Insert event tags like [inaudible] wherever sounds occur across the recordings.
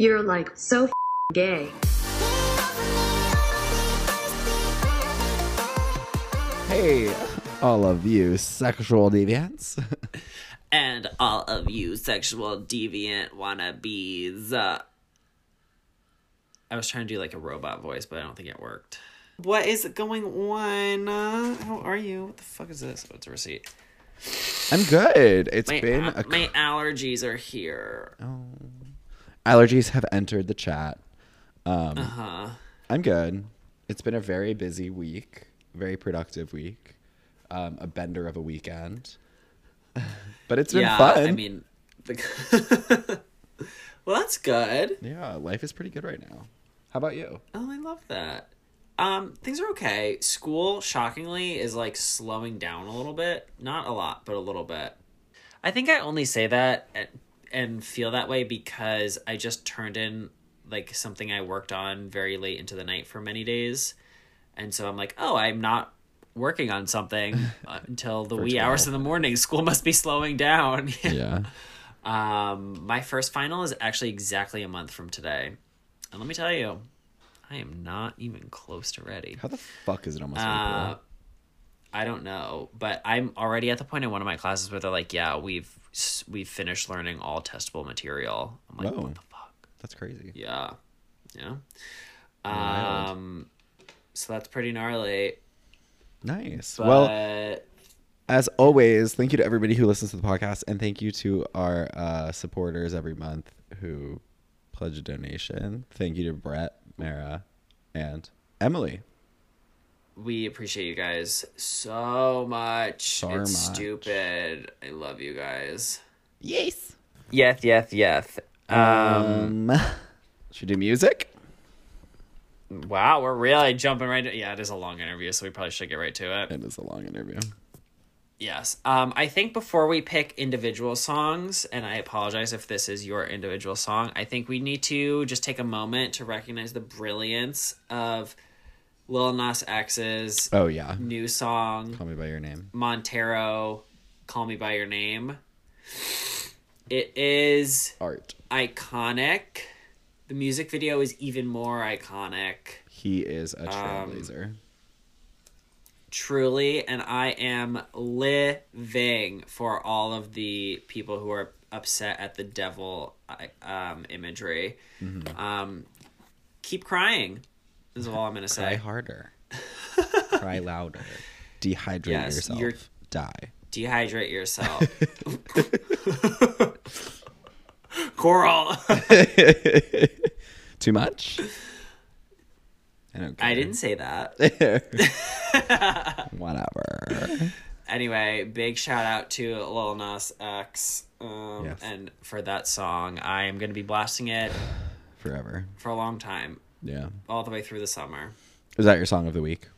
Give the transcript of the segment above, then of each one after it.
You're like so f- gay. Hey, all of you sexual deviants. [laughs] And all of you sexual deviant wannabes. Uh, I was trying to do like a robot voice, but I don't think it worked. What is going on? Uh, how are you? What the fuck is this? Oh, it's a receipt. I'm good. It's My, been a my allergies are here. Allergies have entered the chat. Um, Uh huh. I'm good. It's been a very busy week, very productive week, um, a bender of a weekend. [laughs] but it's been Yeah, fun. I mean, the... [laughs] well, that's good. yeah, life is pretty good right now. How about you? Oh, I love that. Um, things are okay. School, shockingly, is like slowing down a little bit. Not a lot, but a little bit. I think I only say that and feel that way because I just turned in like something I worked on very late into the night for many days. And so I'm like, oh, I'm not working on something [laughs] until the wee hours 12. in the morning. School must be slowing down. [laughs] Yeah. Um, my first final is actually exactly a month from today. And let me tell you, I am not even close to ready. How the fuck is it almost Uh, I don't know, but I'm already at the point in one of my classes where they're like, "Yeah, we've we've finished learning all testable material." I'm like, Whoa. "What the fuck?" That's crazy. Yeah, yeah. Um, so that's pretty gnarly. Nice. But well, as always, thank you to everybody who listens to the podcast, and thank you to our uh, supporters every month who pledge a donation. Thank you to Brett, Mara, and Emily. We appreciate you guys so much. So it's much. stupid. I love you guys. Yes. Yes, yes, yes. Um, Um, [laughs] should we do music? wow, we're really jumping right. To, yeah, it is a long interview, so we probably should get right to it. It is a long interview. Yes. Um, I think before we pick individual songs, and I apologize if this is your individual song, I think we need to just take a moment to recognize the brilliance of Lil Nas X's Oh yeah. new song, Call me by your name. Montero, Call Me By Your Name. It is Art. iconic. The music video is even more iconic. He is Um, a trailblazer. truly and i am living for all of the people who are upset at the devil um, imagery Mm-hmm. um, keep crying is all i'm gonna say. Cry harder. [laughs] Cry louder. Dehydrate Yes, yourself. you're- Die. dehydrate yourself [laughs] coral [laughs] Too much? I don't care. i didn't say that Whatever. anyway big shout out to lil nas x um, Yes. and for that song i am gonna be blasting it [sighs] Forever. for a long time Yeah. all the way through the summer Is that your song of the week?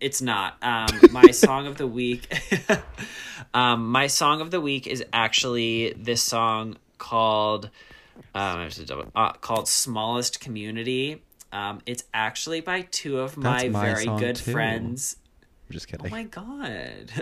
It's not. Um, my [laughs] song of the week. [laughs] um, my song of the week is actually this song called um, I have to double, uh, called "Smallest Community." Um, it's actually by two of my, my very good too. friends. I'm just kidding. Oh my god!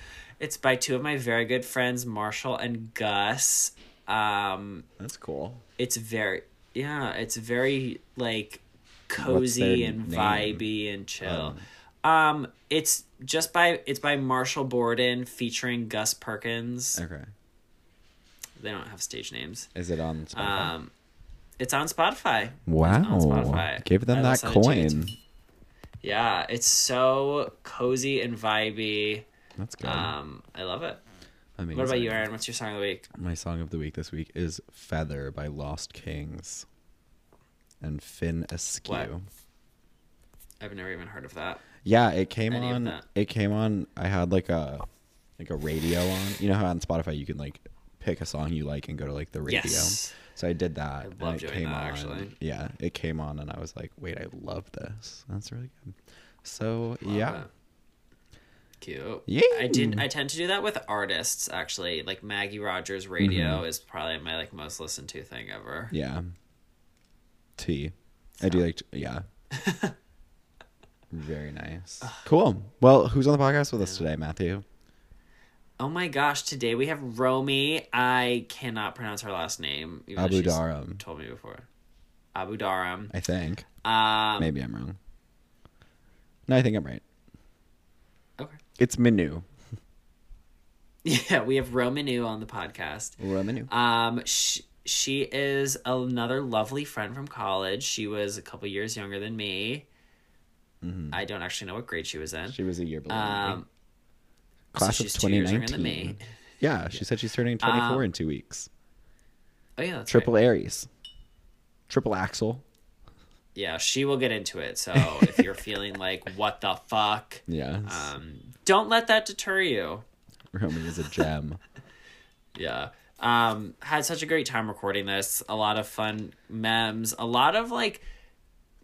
[laughs] it's by two of my very good friends, Marshall and Gus. Um, That's cool. it's very yeah it's very like cozy and name? vibey and chill um it's just by it's by marshall borden featuring gus perkins Okay. they don't have stage names Is it on Spotify? um it's on spotify wow. on Spotify. Give them I that listened to it. coin. yeah it's so cozy and vibey That's good. um i love it Amazing. what about you aaron what's your song of the week My song of the week this week is Feather by Lost Kings and Finn Askew. What? i've never even heard of that Yeah, it came Any on. It came on. I had like a like a radio on. You know how on Spotify you can like pick a song you like and go to like the radio. yes So I did that. and love it doing came that, on. actually. Yeah, it came on, and I was like, "Wait, I love this. That's really good." So yeah, Love it. Cute. Yeah. I did. I tend to do that with artists actually. Like Maggie Rogers Radio is probably my like most listened to thing ever. yeah. T. I do So- like. Yeah. [laughs] Very nice. Cool. Well, who's on the podcast with us today, Matthew? Oh my gosh! Today we have Romy. I cannot pronounce her last name. Abu Dharam. Told me before. Abu Dharam. I think. Um, Maybe I'm wrong. No, I think I'm right. Okay. It's Minu. [laughs] Yeah, we have Romanu on the podcast. Minu. Um, she, she is another lovely friend from college. She was a couple years younger than me. I don't actually know what grade she was in. Mm-hmm. She was a year below me. Um, Class so of she's years younger 2019. than me. Yeah, she said she's turning 24 Um, in two weeks. Oh yeah, that's Triple right. Aries. Triple Axel. Yeah, she will get into it. So if you're [laughs] feeling like what the fuck, Yes. um, don't let that deter you. Romy is a gem. [laughs] Yeah. Um, had such a great time recording this. A lot of fun memes. A lot of like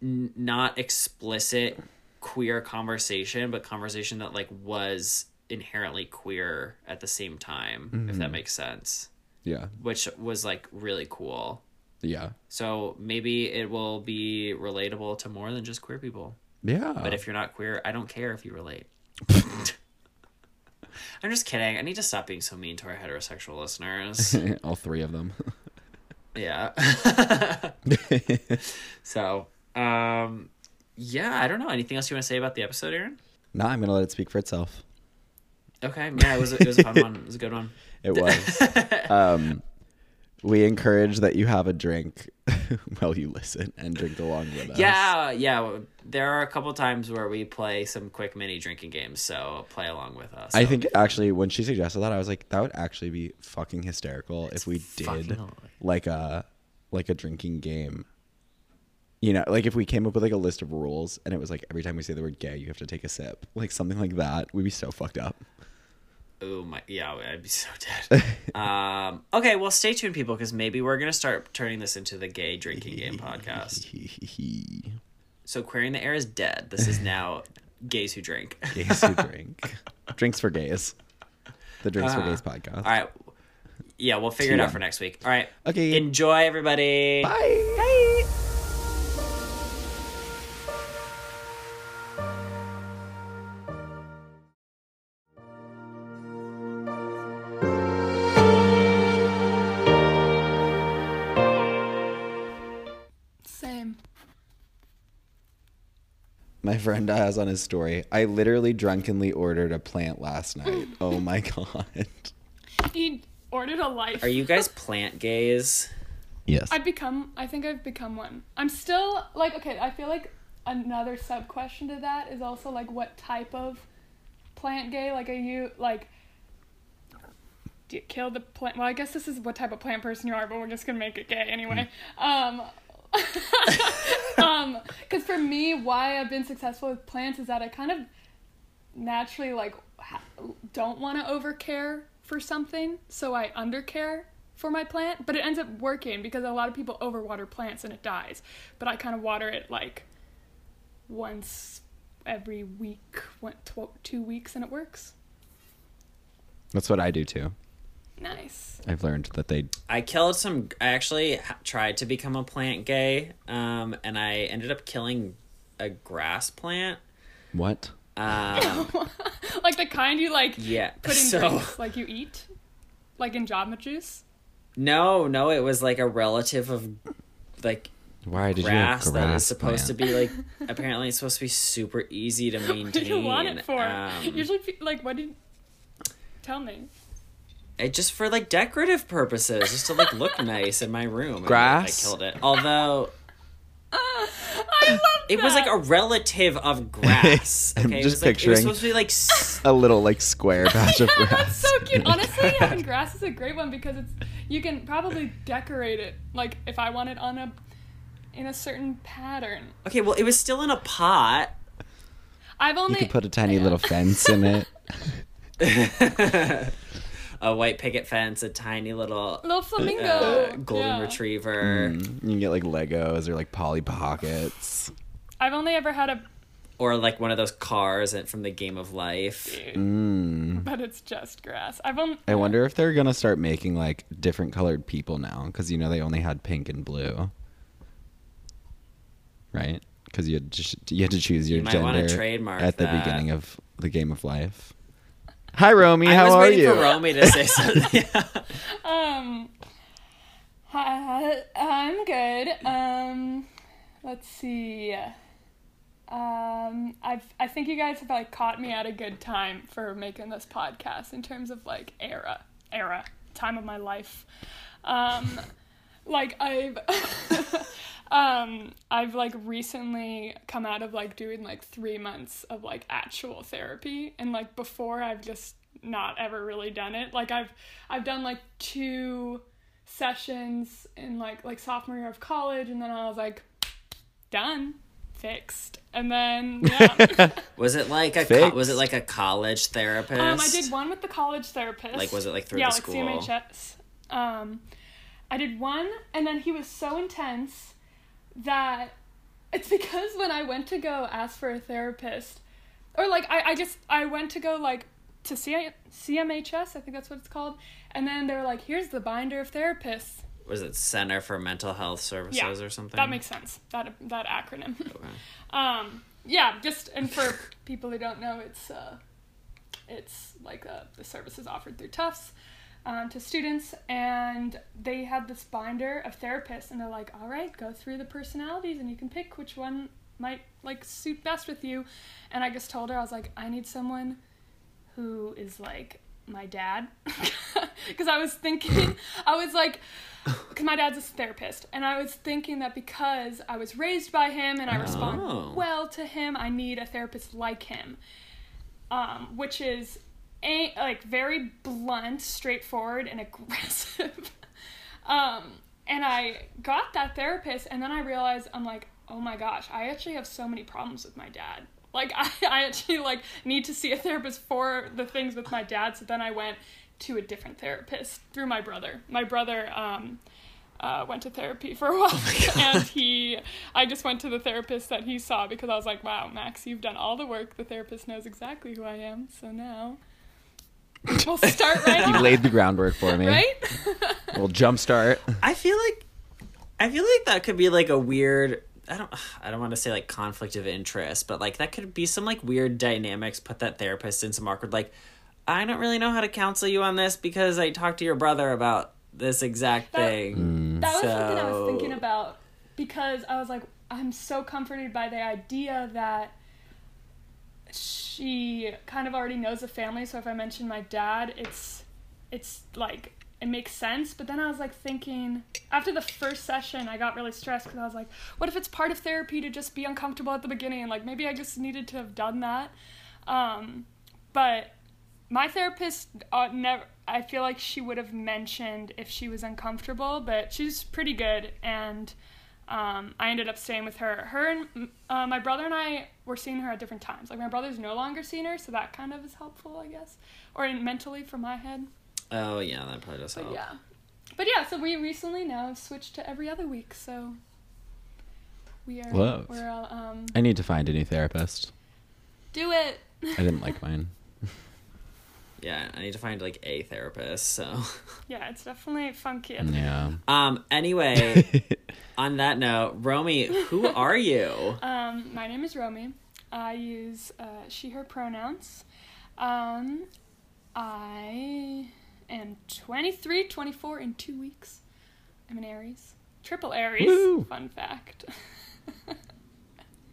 n- not explicit queer conversation, but conversation that like was inherently queer at the same time, if that makes sense. yeah. Which was like really cool. Yeah. So maybe it will be relatable to more than just queer people. Yeah. But if you're not queer, I don't care if you relate. I'm just kidding. I need to stop being so mean to our heterosexual listeners. [laughs] all three of them. Yeah. [laughs] so, um, yeah, I don't know. Anything else you want to say about the episode, Aaron? no, I'm gonna let it speak for itself. Okay. Yeah, it was a, it was a fun one. It was a good one. [laughs] It was. um, we encourage that you have a drink [laughs] while you listen and drink along with us. Yeah, yeah. There are a couple times where we play some quick mini drinking games, so play along with us. I So think actually when she suggested that, I was like, that would actually be fucking hysterical if we did like a like a drinking game. You know, like if we came up with like a list of rules and it was like every time we say the word gay, you have to take a sip, like something like that. We'd be so fucked up. Oh my, yeah, I'd be so [laughs] dead. [laughs] um, okay, well, stay tuned, people, because maybe we're gonna start turning this into the gay drinking game podcast. [laughs] So, querying the air is dead. This is now gays who drink. gays who drink. Drinks for gays. The Drinks for Uh-huh. Gays podcast. All right. Yeah, we'll figure it out for next week. All right. Okay. Enjoy, everybody. Bye. Same. My friend has on his story. I literally drunkenly ordered a plant last night. [laughs] Oh my god. He ordered a life. Are you guys plant gays? Yes. I've become. I think I've become one. I'm still like okay. I feel like another sub question to that is also like what type of plant gay? Like are you like? Do you kill the plant? Well, I guess this is what type of plant person you are, but we're just gonna make it gay anyway. Um. [laughs] um, because for me, why I've been successful with plants is that I kind of naturally like ha- don't want to overcare for something, so I undercare for my plant. But it ends up working because a lot of people overwater plants and it dies. But I kind of water it like once every week, one, tw- two weeks, and it works. That's what I do too. Nice. I've learned that they I killed some. I actually tried to become a plant gay, um, and I ended up killing a grass plant. what? Um, [laughs] like the kind you like yeah. put in So drinks, like you eat, like in Jamba Juice. no, no, it was like a relative of like Why did grass you have that grass is supposed to be like. [laughs] apparently, it's supposed to be super easy to maintain. [laughs] What do you want it for? Um, Usually, like, what do you tell me? It just for like decorative purposes, just to like look [laughs] nice in my room. Grass? I killed it. Although [laughs] I love it was like a relative of [laughs] grass. I'm Okay, it just was, like, It was picturing- supposed to be like. s- A little like square patch of grass. that's so cute. Honestly, having grass is a great one because it's you can probably decorate it. Like if I want it on a in a certain pattern. Okay, well, it was still in a pot. I've only You could put a tiny Yeah. little fence in it. A white picket fence, a tiny little little flamingo. uh, golden Yeah. retriever, Mm, you can get like Legos or like Polly Pockets. I've only ever had a, or like one of those cars from the Game of Life. Mm. but it's just grass. I've only. I wonder if they're gonna start making like different colored people now, because you know they only had pink and blue, right? Because you had to, you had to choose your You gender trademark at the that. beginning of the game of life. Hi, Romy. I How was are waiting you? for Romy to say [laughs] something. [laughs] Um, hi, I'm good. Um, let's see. Um, I've I think you guys have like caught me at a good time for making this podcast in terms of like era, era, time of my life. Um, like I've [laughs] um I've like recently come out of like doing like 3 months of like actual therapy and like before I've just not ever really done it. Like I've I've done like two sessions in like like sophomore year of college and then I was like done, fixed. And then yeah. [laughs] was it like a co- was it like a college therapist? Um, I did one with the college therapist. Like, was it, like, through yeah, the like school? CMHS. Um, I did one, and then he was so intense that it's because when I went to go ask for a therapist, or like I, I just I went to go like to C- CMHS, I think that's what it's called, and then they were like, "Here's the binder of therapists." Was it Center for Mental Health Services Yeah, or something? That makes sense. That that acronym. Okay. [laughs] Um, yeah, just and for people who don't know, it's uh, it's like uh, the services offered through Tufts um, to students, and they had this binder of therapists, and they're like, "All right, go through the personalities, and you can pick which one might like suit best with you." And I just told her, I was like, "I need someone who is like my dad," [laughs] because I was thinking, [laughs] I was like because my dad's a therapist and i was thinking that because i was raised by him and i respond Oh. well to him i need a therapist like him um, which is a, like very blunt straightforward and [laughs] aggressive. Um, and i got that therapist and then i realized i'm like oh my gosh i actually have so many problems with my dad. Like [laughs] I, I actually like need to see a therapist for the things with my dad so then i went to a different therapist through my brother. My brother um, uh, went to therapy for a [laughs] while and he i just went to the therapist that he saw because i was like wow max you've done all the work. The therapist knows exactly who i am so now [laughs] we'll start right now. You laid the groundwork for me. right [laughs] We'll jumpstart. [laughs] I feel like I feel like that could be like a weird I don't I don't want to say like conflict of interest, but like that could be some like weird dynamics put that therapist in some awkward like I don't really know how to counsel you on this because I talked to your brother about this exact That- thing. Mm. That was something I was thinking about because I was like, I'm so comforted by the idea that she kind of already knows the family. So if I mention my dad, it's it's like it makes sense. But then I was like thinking after the first session, I got really stressed because I was like, what if it's part of therapy to just be uncomfortable at the beginning? Like maybe I just needed to have done that. Um, but my therapist uh, never i feel like she would have mentioned if she was uncomfortable but she's pretty good and um, i ended up staying with her her and uh, my brother and i were seeing her at different times like my brother's no longer seeing her so that kind of is helpful i guess or in, mentally for my head Oh yeah, that probably does but help. yeah but yeah so we recently now have switched to every other week so we are Love. we're all, um I need to find a new therapist. do it I didn't [laughs] like mine. Yeah, I need to find like a therapist. So, [laughs] yeah it's definitely funky Yeah. um, anyway, [laughs] on that note, Romy, who are you? Um, my name is Romy. I use uh, she, her pronouns. Um, I am 23, 24 in two weeks. I'm an Aries. Triple Aries. Woo. Fun fact. [laughs]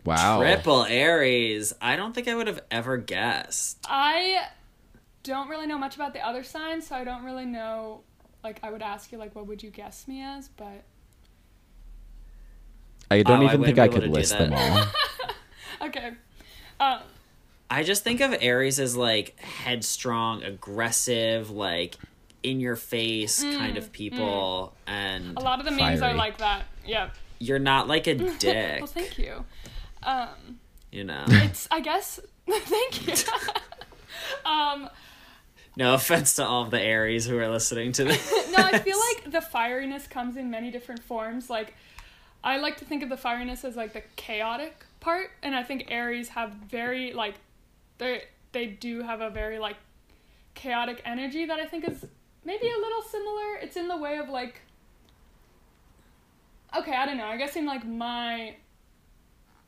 Wow. Triple Aries. I don't think I would have ever guessed. I don't really know much about the other signs, so I don't really know. Like, I would ask you, like, what would you guess me as? But I don't Oh, even wouldn't think I could list them all. [laughs] okay. Um, I just think of Aries as like headstrong, aggressive, like in your face kind of people, and a lot of the memes are like that. Yep. you're not like a [laughs] dick, well, thank you. Um, you know. it's I guess. [laughs] thank you. um, No offense to all of the Aries who are listening to this. [laughs] no, I feel [laughs] like the fieriness comes in many different forms. Like, I like to think of the fieriness as like the chaotic part, and I think Aries have very like, they they do have a very like chaotic energy that I think is maybe a little similar. It's in the way of like. Okay, I don't know. I guess in like my.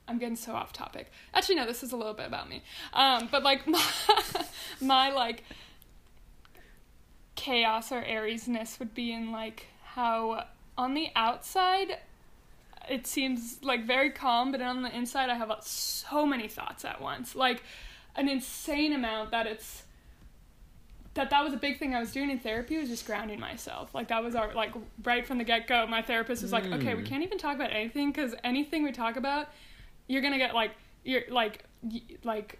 I'm getting so off topic. Actually, no, this is a little bit about me. Um, but like [laughs] my, my like chaos or Ariesness would be in like how on the outside it seems like very calm, but on the inside I have uh, so many thoughts at once, like an insane amount that it's that that was a big thing I was doing in therapy was just grounding myself. Like that was our like right from the get go. My therapist was like, okay, we can't even talk about anything because anything we talk about, you're gonna get like you're like y- like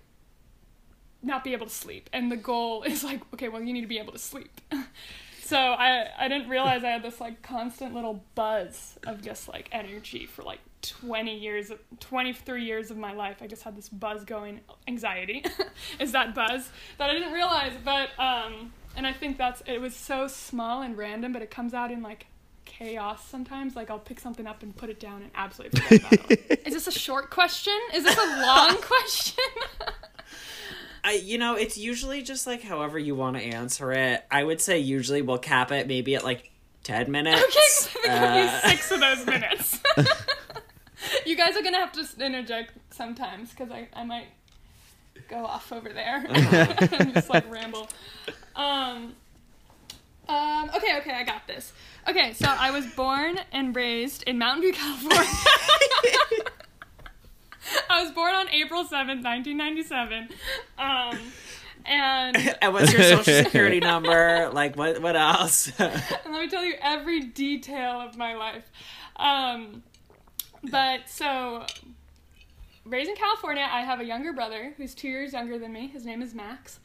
not be able to sleep. And the goal [laughs] is like, okay, well you need to be able to sleep. [laughs] so I I didn't realize I had this like constant little buzz of just like energy for like 20 years 23 years of my life. I just had this buzz going anxiety. [laughs] Is that buzz? That i didn't realize but um and i think that's it was so small and random but it comes out in like chaos sometimes. Like i'll pick something up and put it down and absolutely forget about it. Is this a short question? Is this a long question I, you know, it's usually just like however you want to answer it. I would say usually we'll cap it maybe at like 10 minutes. okay so Uh, six of those [laughs] minutes [laughs] you guys are gonna have to interject sometimes because I, I might go off over there [laughs] and just like ramble um um okay okay i got this okay so i was born and raised in mountain view california [laughs] i was born on april 7th 1997 um and [laughs] and what's your social security number? Like what what else? and [laughs] let me tell you every detail of my life. Um, but so, raised in California, I have a younger brother who's two years younger than me. His name is Max.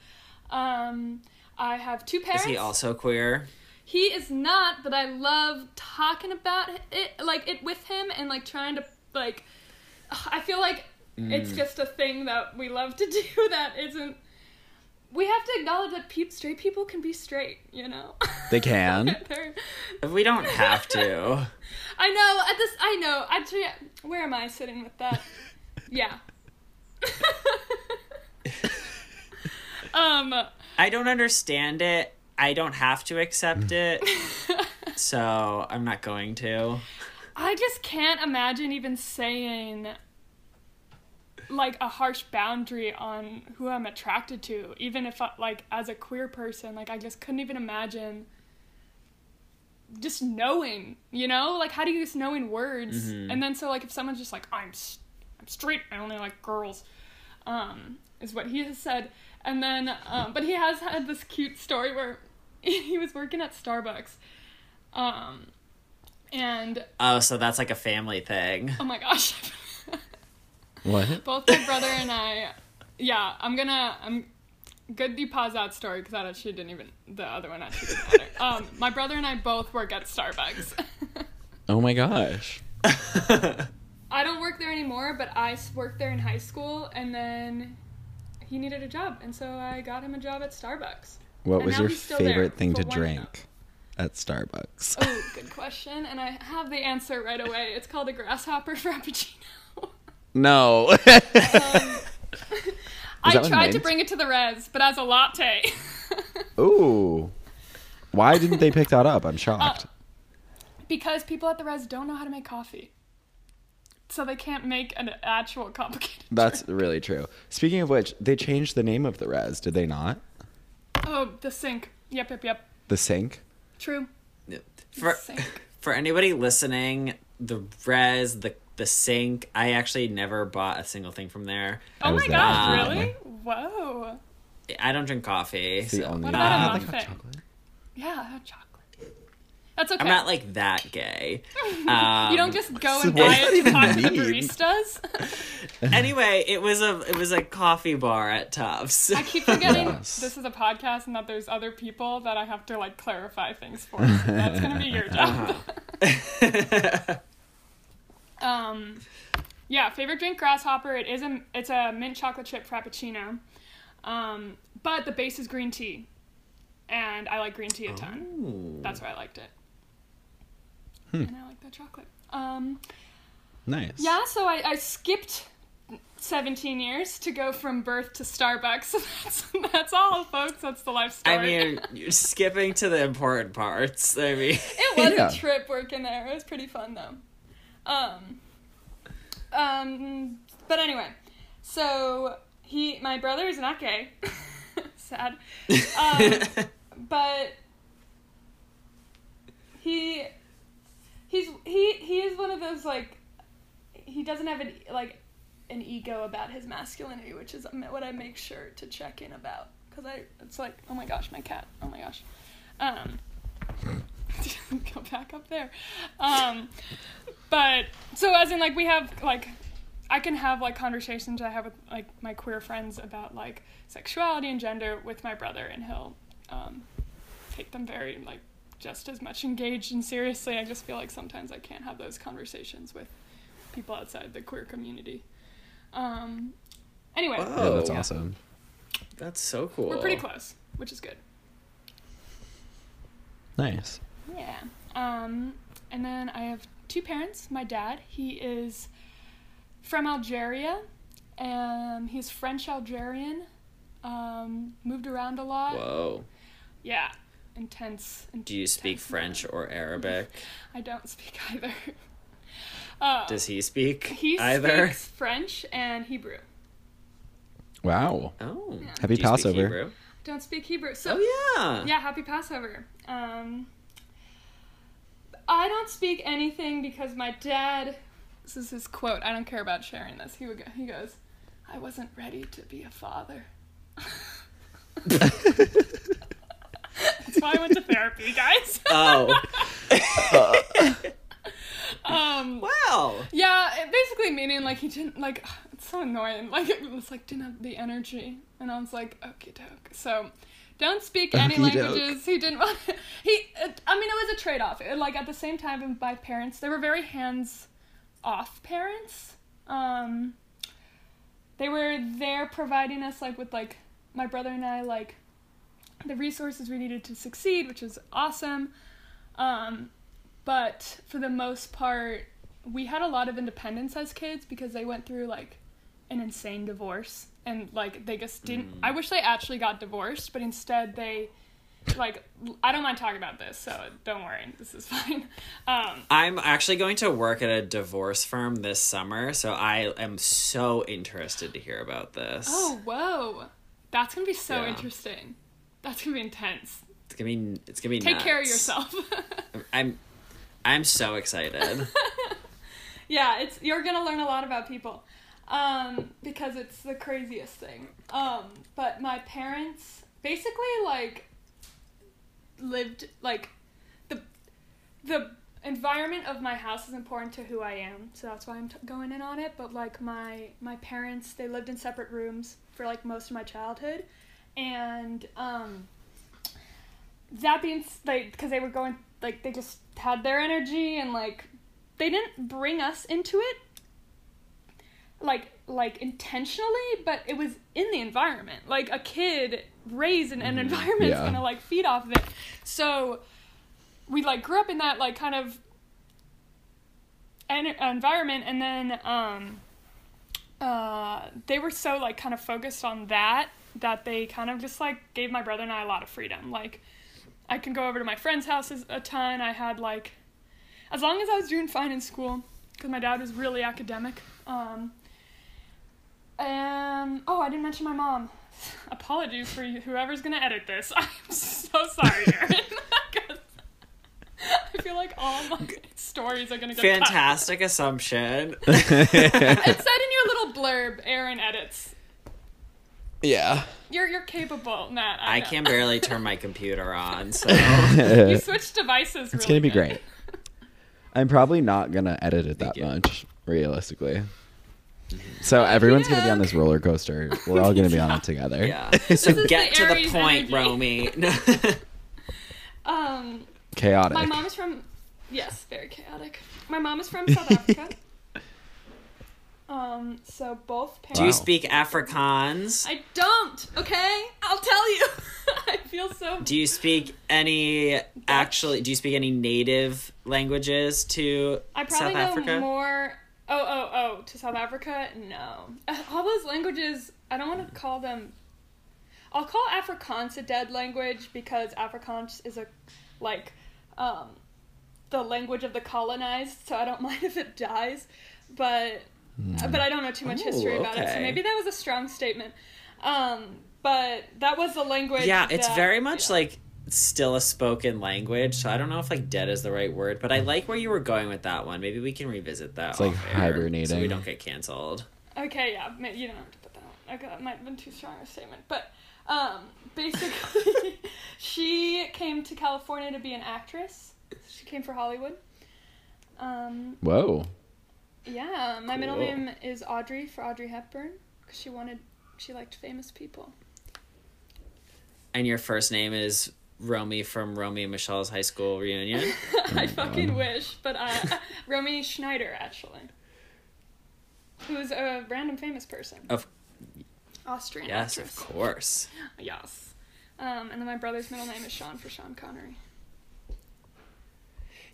Um, I have two parents. Is he also queer? He is not, but I love talking about it, like it with him, and like trying to like. I feel like it's just a thing that we love to [laughs] do that isn't. We have to acknowledge that peop straight people can be straight, you know. [laughs] They can. [laughs] We don't have to. I know. At this, I know. Actually, where am I sitting with that? Yeah. um. I don't understand it. I don't have to accept it. so I'm not going to. I just can't imagine even saying like a harsh boundary on who I'm attracted to, even if I, like as a queer person, like I just couldn't even imagine just knowing, you know? Like how do you just know in words? And then so like if someone's just like I'm I'm straight, I only like girls. Um is what he has said. And then um but he has had this cute story where [laughs] he was working at Starbucks. Um and Oh, so that's like a family thing. oh my gosh. [laughs] What? Both my brother and I, yeah, I'm gonna, I'm good you pause that story because that actually didn't even, the other one actually didn't matter. [laughs] Um, my brother and I both work at Starbucks. [laughs] Oh my gosh. I don't work there anymore, but I worked there in high school and then he needed a job. And so I got him a job at Starbucks. What And was your he's still there favorite thing to drink at Starbucks? Oh, good question. And I have the answer right away. It's called a grasshopper [laughs] frappuccino. No. Um, [laughs] I tried to bring it to the res, but as a latte. [laughs] Ooh. Why didn't they pick that up? I'm shocked. Because people at the res don't know how to make coffee. So they can't make an actual complicated [laughs] That's drink. really true. Speaking of which, they changed the name of the res, did they not? Oh, the sink. Yep, yep, yep. The sink? True. For Sink. for anybody listening, the res, the the sink, I actually never bought a single thing from there. I Oh was my there. gosh, Um, really? Whoa. I don't drink coffee. It's the so- only What about a Um, muffin? Chocolate? Yeah, I had chocolate. That's okay. I'm not like that gay. Um, [laughs] you don't just go and what buy does it to that talk to the even mean? baristas. [laughs] anyway, it was a it was a coffee bar at Tufts. I keep forgetting Yes. this is a podcast and that there's other people that I have to like clarify things for. So that's gonna be your [laughs] job. Um, yeah, favorite drink grasshopper. It is a it's a mint chocolate chip frappuccino, um, but the base is green tea, and I like green tea a ton. That's why I liked it. And I like that chocolate. Um, Nice. yeah, so I, I skipped 17 years to go from birth to Starbucks. [laughs] that's, that's all, folks. That's the life story. I mean, you're skipping to the important parts. I mean, it was [laughs] Yeah. a trip working there. It was pretty fun, though. Um, Um, but anyway, so he, my brother is not gay. [laughs] Sad. Um, [laughs] but he, he's he he is one of those like, he doesn't have an like, an ego about his masculinity, which is what I make sure to check in about because I it's like oh my gosh my cat oh my gosh, um. [laughs] go back up there. Um, but so as in like we have like I can have like conversations I have with like my queer friends about like sexuality and gender with my brother, and he'll um, take them very like just as much engaged and seriously. I just feel like sometimes I can't have those conversations with people outside the queer community. Um, anyway, Wow. Yeah, Oh, that's yeah. awesome. That's so cool. we're pretty close, which is good. Nice. Yeah. Um, and then I have two parents. My dad, he is from Algeria. Um, he's French Algerian. Um, moved around a lot. Whoa. Yeah. Intense. Do you speak intense French or Arabic? I don't speak either. [laughs] Uh, Does he speak he either? speaks French and Hebrew. Wow. Oh. Happy Do you speak Passover. Hebrew? Don't speak Hebrew. So Oh yeah. Yeah, happy Passover. Um, I don't speak anything because my dad. This is his quote. I don't care about sharing this. He would go, he goes, "I wasn't ready to be a father." That's why I went to therapy, guys. Oh. [laughs] um, Wow. yeah, it basically meaning like he didn't like. It's so annoying. Like it was like didn't have the energy, and I was like, okay, doke. So. Don't speak any languages. He didn't want. [laughs] He. It, I mean, it was a trade off. Like at the same time, my parents, they were very hands off parents. Um. They were there providing us like with like my brother and I like the resources we needed to succeed, which was awesome. Um, but for the most part, we had a lot of independence as kids because they went through like an insane divorce and like they just didn't. I wish they actually got divorced, but instead they like I don't mind talking about this, so don't worry, this is [laughs] fine. Um, I'm actually going to work at a divorce firm this summer, so I am so interested to hear about this. oh whoa, that's gonna be so Yeah. interesting. That's gonna be intense. It's gonna be it's gonna be Take care of yourself. I'm I'm so excited. [laughs] yeah, it's you're gonna learn a lot about people, um, because it's the craziest thing. Um, but my parents basically like lived like the the environment of my house is important to who I am, so that's why I'm t- going in on it. But like my my parents, they lived in separate rooms for like most of my childhood, and um, that being like because they were going like they just had their energy and like they didn't bring us into it like like intentionally but it was in the environment like a kid raised in an environment is gonna like feed off of it so we like grew up in that like kind of en- environment and then um uh they were so like kind of focused on that that they kind of just like gave my brother and I a lot of freedom like I can go over to my friends' houses a ton. I had like, as long as I was doing fine in school, because my dad was really academic. Um, and oh, I didn't mention my mom. [laughs] Apologies for whoever's gonna edit this. [laughs] I'm so sorry, Aaron. 'Cause [laughs] I feel like all my stories are gonna get cut. Fantastic assumption. It said in your little blurb, Aaron edits. Yeah. You're you're capable, Matt. I, I know. can barely turn my computer on, so You it's switched devices. gonna really be good. great. I'm probably not gonna edit it that you. much, realistically. So everyone's gonna be on this roller coaster. We're all gonna be on it [laughs] together. yeah. [laughs] So get the to the Aries point, energy. Romy. [laughs] Um, Chaotic. My mom is from yes, very chaotic. My mom is from South Africa. Um, so both parents. Do you speak Afrikaans? I don't. Okay, I'll tell you. I feel so. Do you speak any actually? Do you speak any native languages to I probably South know Africa? more. Oh, oh, oh! To South Africa, no. Uh, All those languages, I don't want to call them. I'll call Afrikaans a dead language because Afrikaans is a, like, um, the language of the colonized. So I don't [laughs] mind if it dies, but Uh, but I don't know too much history about it, so maybe that was a strong statement. Um, but that was the language. Yeah, it's that- very much yeah. like still a spoken language. So I don't know if like dead is the right word, but I like where you were going with that one. Maybe we can revisit that. It's like hibernating. so we don't get canceled. Okay, yeah, ma- you don't have to put that. On. Okay, that might have been too strong a statement, but um, basically, [laughs] she came to California to be an actress. She came for Hollywood. Um, Whoa. yeah, my middle name is Audrey for Audrey Hepburn because she wanted, she liked famous people. And your first name is Romy from Romy and Michelle's high school reunion. [laughs] I fucking wish, but uh, [laughs] [laughs] Romy Schneider actually, who's a random famous person, Of Austrian yes, actress. of course. [gasps] Yes. Um, and then my brother's middle name is Sean for Sean Connery.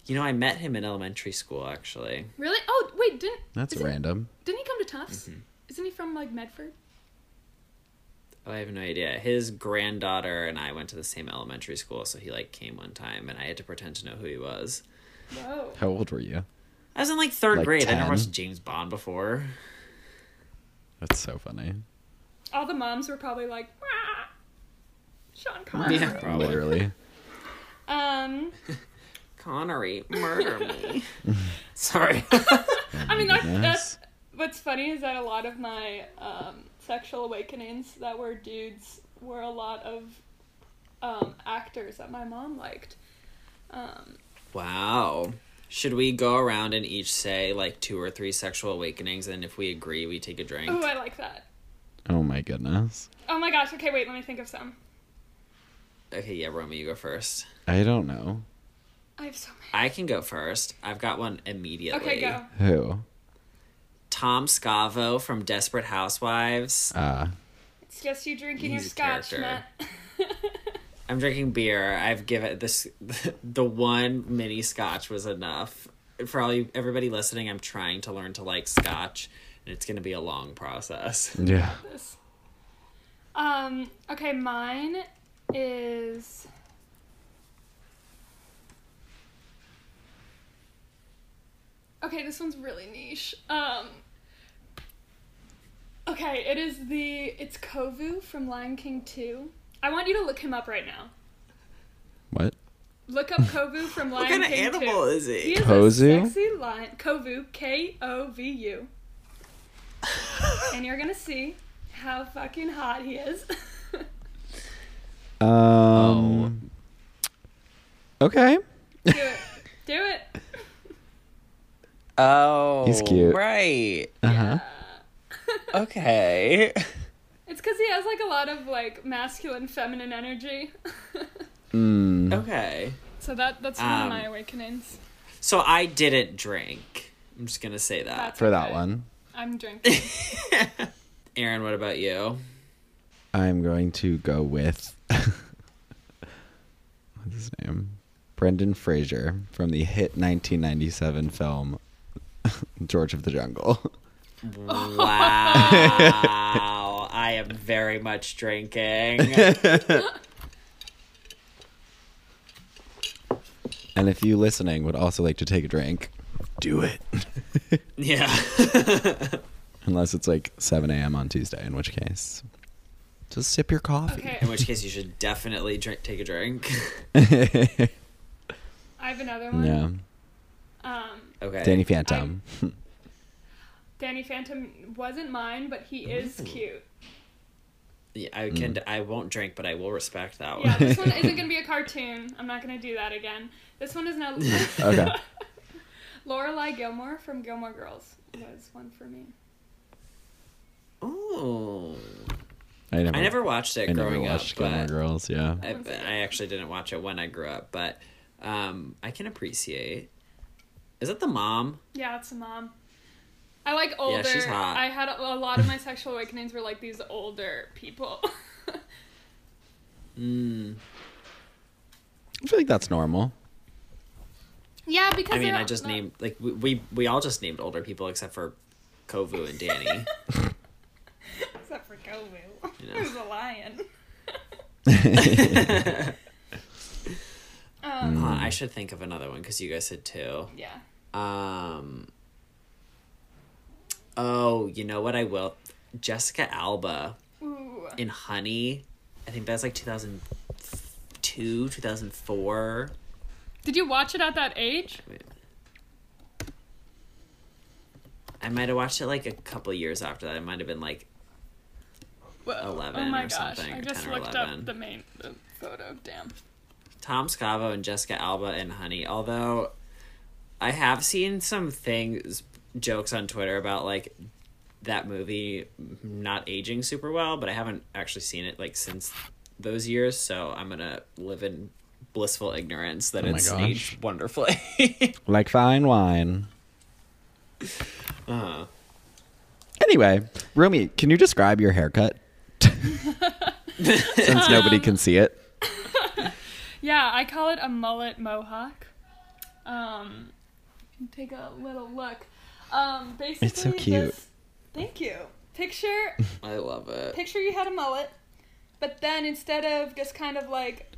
You know, I met him in elementary school actually. Really? Oh, wait, didn't That's isn't- random. Didn't he come to Tufts? Mm-hmm. Isn't he from like Medford? Oh, I have no idea. His granddaughter and I went to the same elementary school, so he like came one time, and I had to pretend to know who he was. Whoa. How old were you? I was in like third Like grade. I 10? never watched James Bond before. That's so funny. All the moms were probably like, "Wah, Sean Connery. Yeah, probably. Literally. Um, [laughs] Connery, murder me. [laughs] Sorry. [laughs] I mean, that, Goodness. that's what's funny is that a lot of my um, sexual awakenings that were dudes were a lot of um, actors that my mom liked. Um, wow. Should we go around and each say like two or three sexual awakenings, and if we agree, we take a drink? oh, I like that. Oh my goodness. Oh my gosh. Okay, wait. Let me think of some. Okay, yeah, Romy, you go first. I don't know. I have so many. I can go first. I've got one immediately. Okay, go. Who? Tom Scavo from Desperate Housewives. Uh, It's just you drinking your scotch, character. Matt. [laughs] I'm drinking beer. I've given this [laughs] the one mini scotch was enough. For all you everybody listening, I'm trying to learn to like scotch, and it's gonna be a long process. [laughs] yeah. Um, okay, mine is Okay, this one's really niche. Um Okay, it is the it's Kovu from Lion King 2. I want you to look him up right now. What? Look up [laughs] Kovu from Lion King. What kind of animal 2. is He he? is Kozu? a sexy lion. Kovu, K O V U. and you're gonna see how fucking hot he is. [laughs] Um. Okay. Do it. Do it. [laughs] Oh, He's cute. Right. Uh huh. Okay. It's because he has like a lot of like masculine, feminine energy. [laughs] Mm. Okay. so that that's one of Um, my awakenings. So I didn't drink. I'm just gonna say that. That's For that one, I'm drinking. [laughs] Aaron, what about you? I'm going to go with. [laughs] What's his name? Brendan Fraser from the hit 1997 film George of the Jungle. Wow. [laughs] I am very much drinking. [laughs] And if you listening would also like to take a drink, do it. [laughs] Yeah. Unless it's like 7 a.m. on Tuesday, in which case, just sip your coffee. Okay, In which case, you should definitely drink, take a drink. I have another one. yeah. Um, Okay. Danny Phantom. Danny Phantom wasn't mine, but he is cute. Yeah, I can. I won't drink, but I will respect that one. Yeah, this one isn't gonna [laughs] be a cartoon. I'm not gonna do that again. This one is now. [laughs] Okay. [laughs] Lorelai Gilmore from Gilmore Girls was one for me. Ooh. I never, I never watched it I never growing watched up, Gilmore but Girls. Yeah. I, I actually didn't watch it when I grew up, but um, I can appreciate. Is that the mom? Yeah, it's a mom. I like older. she's hot. I had a, a lot of my sexual awakenings were like these older people. [laughs] Mm. I feel like that's normal. yeah, because I mean, I just not- named like we, we we all just named older people except for Kovu and Danny. [laughs] except for Kovu, You [laughs] know. who's a lion. Uh, Um, I should think of another one because you guys said two. yeah. Um. Oh, you know what I will? Jessica Alba Ooh. in Honey. I think that's like 2002, 2004. Did you watch it at that age? I might have watched it like a couple years after that. It might have been like Whoa. 11 oh my or gosh, something, I just 10 or looked 11. up the main the photo. Damn. Tom Scavo and Jessica Alba in Honey. Although I have seen some things, jokes on Twitter about like that movie not aging super well, but I haven't actually seen it like since those years. So I'm gonna live in blissful ignorance that Oh it's gosh. aged wonderfully. [laughs] Like fine wine. uh, Anyway, Romy, can you describe your haircut? [laughs] Since nobody can see it. [laughs] Yeah, I call it a mullet mohawk. Um, you take a little look. Um, basically, It's so cute. this- thank you. Picture, [laughs] I love it. picture you had a mullet, but then instead of just kind of like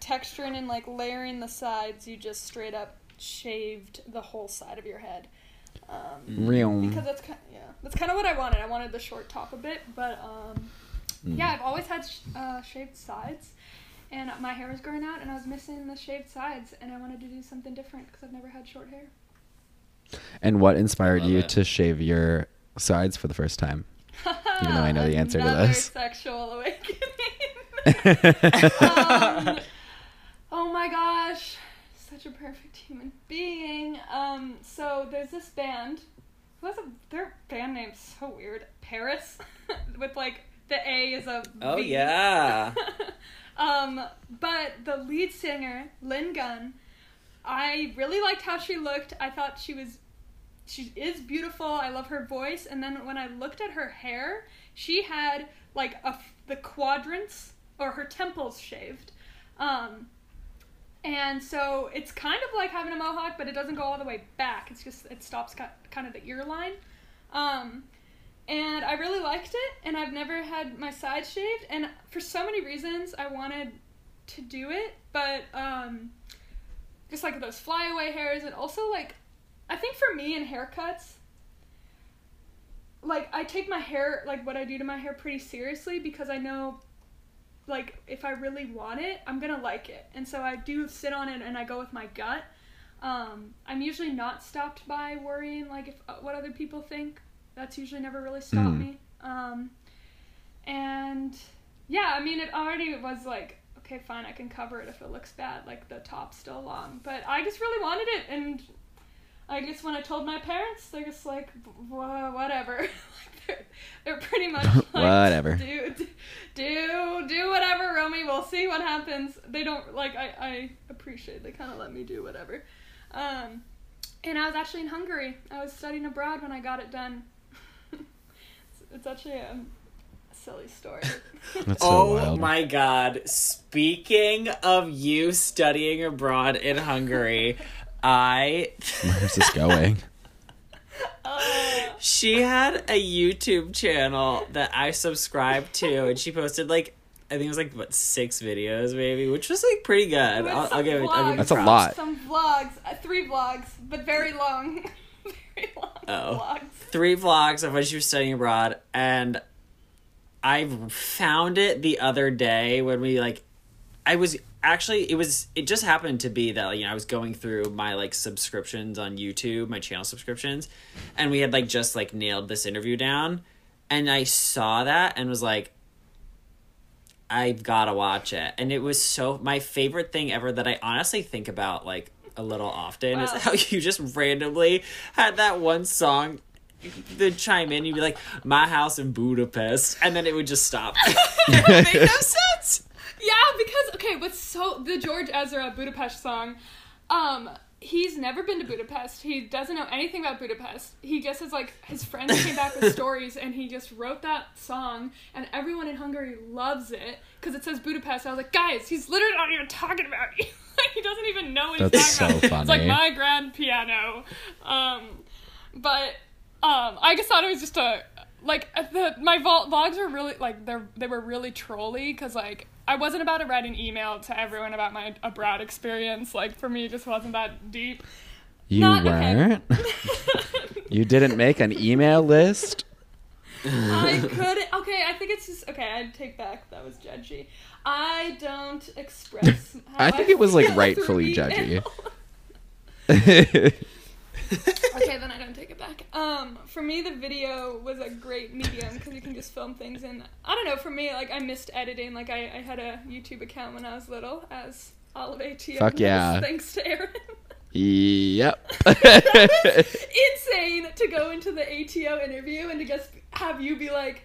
texturing and like layering the sides, you just straight up shaved the whole side of your head. Um, Real. because that's kind of, yeah, that's kind of what I wanted. I wanted the short top a bit, but um, yeah, I've always had sh- uh, shaved sides, and my hair was growing out, and I was missing the shaved sides, and I wanted to do something different because I've never had short hair. And what inspired Love you it. to shave your sides for the first time? Even though I know the [laughs] answer to this. sexual [laughs] awakening. [laughs] um, oh my gosh, such a perfect human being. Um, so there's this band. Who has a their band name's so weird. Paris, with like the A is a Oh V. yeah. um, but the lead singer, Lynn Gunn, I really liked how she looked. I thought she was she is beautiful. I love her voice. And then when I looked at her hair, she had like a the quadrants or her temples shaved. Um, and so it's kind of like having a mohawk, but it doesn't go all the way back. It's just it stops ki- kind of the ear line. Um, and I really liked it, and I've never had my sides shaved, and for so many reasons I wanted to do it, but um, just like those flyaway hairs, and also like I think for me in haircuts, like I take my hair, like what I do to my hair, pretty seriously because I know, like if I really want it, I'm gonna like it, and so I do sit on it and I go with my gut. Um, I'm usually not stopped by worrying like if uh, what other people think. That's usually never really stopped Mhm. me. Um, and yeah, I mean it already was like okay, fine, I can cover it if it looks bad, like the top's still long. But I just really wanted it, and I guess when I told my parents, they're just like, whatever. [laughs] they're, they're pretty [laughs] much like, Whatever. Do, do, do whatever, Romy. We'll see what happens. They don't, like, I, I appreciate they kind of let me do whatever. Um, and I was actually in Hungary. I was studying abroad when I got it done. [laughs] it's, it's actually a silly story. [laughs] That's so oh wild. my god. Speaking of you studying abroad in Hungary, I Where's this going? Uh, [laughs] she had a YouTube channel that I subscribed to and she posted like I think it was like what six videos maybe, which was like pretty good. I'll, I'll some give it. I'll give vlogs. it That's a lot. some vlogs, uh, three vlogs, but very long. [laughs] very long Oh. vlogs. three vlogs of when she was studying abroad and i found it the other day when we like i was actually it was it just happened to be that you know i was going through my like subscriptions on youtube my channel subscriptions and we had like just like nailed this interview down and i saw that and was like i've gotta watch it. And it was so my favorite thing ever that i honestly think about like a little often is how [laughs] you just randomly had that one song the chime in, you'd be like, "My house in Budapest," and then it would just stop. [laughs] it [laughs] made no sense. Yeah, because okay, what's so the George Ezra Budapest song, um, he's never been to Budapest. He doesn't know anything about Budapest. He just is like his friends came back with [laughs] stories, and he just wrote that song, and everyone in Hungary loves it because it says Budapest. I was like, guys, he's literally not even talking about you. like he doesn't even know what he's talking so about. It's like my grand piano, um, but um, I just thought it was just a like uh, the my vlogs were really like they they were really trolly because like I wasn't about to write an email to everyone about my abroad experience. Like for me, it just wasn't that deep. You Not- weren't? [laughs] You didn't make an email list? I could. Okay, I think it's just okay. I take back that was judgy. I don't express. [laughs] How I think it was like rightfully judgy. [laughs] okay, then I don't take it back. Um, for me, the video was a great medium because you can just film things, and I don't know. For me, like I missed editing. Like I, I had a YouTube account when I was little, as all of ATO. Fuck yeah. Thanks to Aaron. yep. [laughs] Insane to go into the ATO interview and to just have you be like,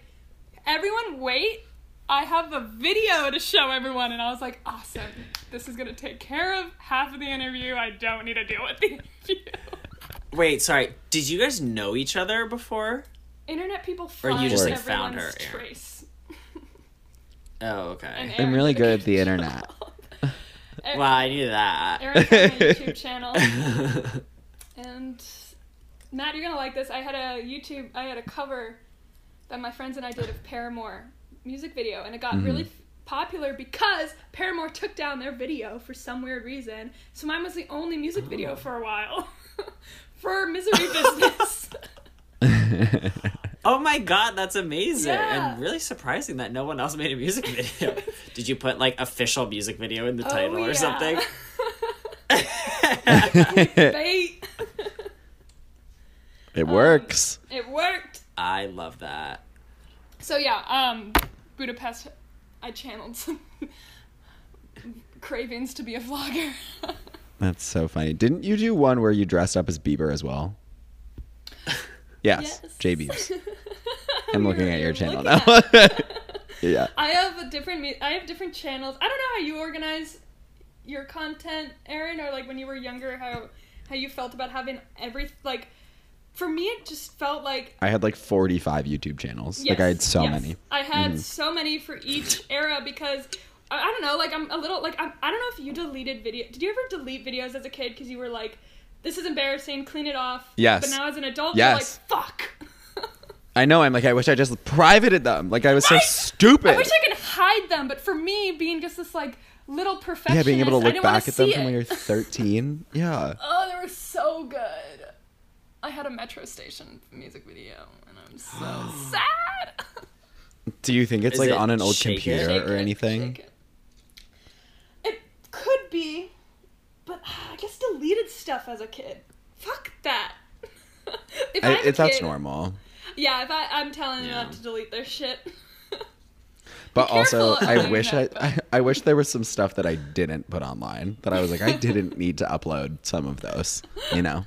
everyone wait. I have a video to show everyone, and I was like, awesome. This is gonna take care of half of the interview. I don't need to deal with the interview. [laughs] Wait, sorry. Did you guys know each other before? Internet people Or you just, like, found her, trace. Oh, okay. And I'm really good at the internet. [laughs] Aaron- well, I knew that. Aaron has a YouTube [laughs] channel, and Matt, you're gonna like this. I had a YouTube, I had a cover that my friends and I did of Paramore music video, and it got Mm-hmm. really f- popular because Paramore took down their video for some weird reason. So mine was the only music video for a while [laughs] for Misery Business. [laughs] Oh my god, that's amazing. Yeah. And really surprising that no one else made a music video. [laughs] Did you put like official music video in the title Oh, or yeah. something? [laughs] Bait. it works. it worked. I love that. So yeah, um, Budapest, I channeled some cravings to be a vlogger. That's so funny. Didn't you do one where you dressed up as Bieber as well? [laughs] Yes, J Beebs. [laughs] I'm looking at your channel now. [laughs] yeah. I have a different. I have different channels. I don't know how you organize your content, Aaron, or like when you were younger, how how you felt about having every like. For me, it just felt like I had like 45 YouTube channels. like I had so yes. many. I had Mhm. so many for each era because I, I don't know. Like I'm a little like I'm, I don't know if you deleted video. Did you ever delete videos as a kid because you were like, this is embarrassing, clean it off. Yes. But now as an adult, Yes. you're like, fuck. [laughs] I know. I'm like, I wish I just privated them. Like I was so stupid. I wish I could hide them, but for me, being just this like little perfectionist, yeah, being able to look back at them see from when you're [laughs] 13. Yeah. Oh, they were so good. I had a Metro Station music video, and I'm so [gasps] sad. [laughs] Do you think it's Is like it on an old Shake It? computer Shake or it, anything? Shake It. It could be, but ah, [sighs] I guess deleted stuff as a kid. Fuck that. [laughs] if I, I'm it, that's kid- normal. Yeah, if I, I'm telling them Yeah. not to delete their shit. [laughs] But also, I wish I, I [laughs] I wish there was some stuff that I didn't put online that I was like I didn't need to upload some of those. You know,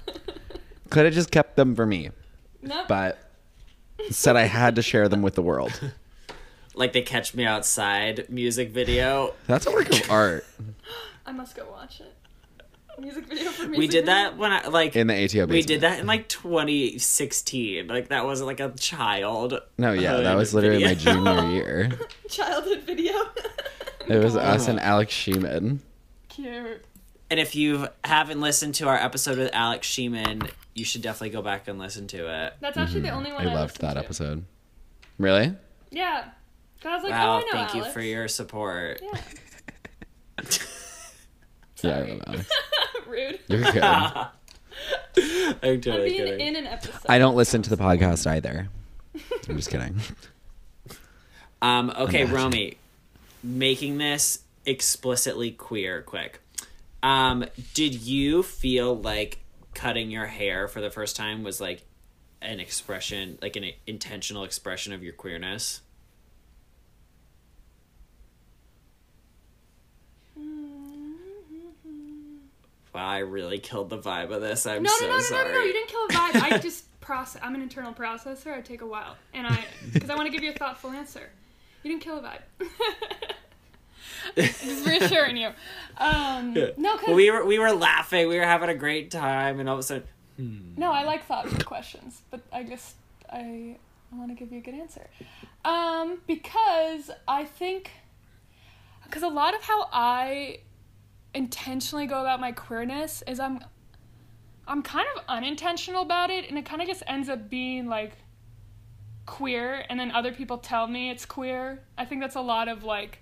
could have just kept them for me, no, but said I had to share them with the world. Like the Catch Me Outside music video. That's a work of [laughs] art I must go watch it. Music video for music We did video? that when I like in the ATO. Basement. we did that in like 2016. Like that wasn't like a child. No, yeah, that was literally my junior [laughs] year. [laughs] childhood video. It was us and Alex Sheeman. Cute. And if you haven't listened to our episode with Alex Sheeman, you should definitely go back and listen to it. That's actually the only one Mm-hmm. I I, loved that to. episode. Really? Yeah. 'Cause I was like, wow, oh, I know thank you for your support. Yeah. [laughs] Yeah, I love Alex. [laughs] Rude. You're good. [laughs] I'm I'm being kidding. in an episode. I don't listen to the podcast either. I'm just kidding. Um, okay, Imagine. Romy, making this explicitly queer quick. Um, did you feel like cutting your hair for the first time was like an expression, like an intentional expression of your queerness? Wow, I really killed the vibe of this. I'm No, so no, no, no, sorry. no, no, no, you didn't kill a vibe. I [laughs] just process. I'm an internal processor. I take a while, and I because I want to give you a thoughtful answer. You didn't kill a vibe. [laughs] just reassuring you. Um, no, because we were we were laughing, we were having a great time, and all of a sudden, no, I like thoughtful questions, but I just I I want to give you a good answer. Um, because I think because a lot of how I intentionally go about my queerness is I'm I'm kind of unintentional about it and it kind of just ends up being like queer and then other people tell me it's queer. I think that's a lot of like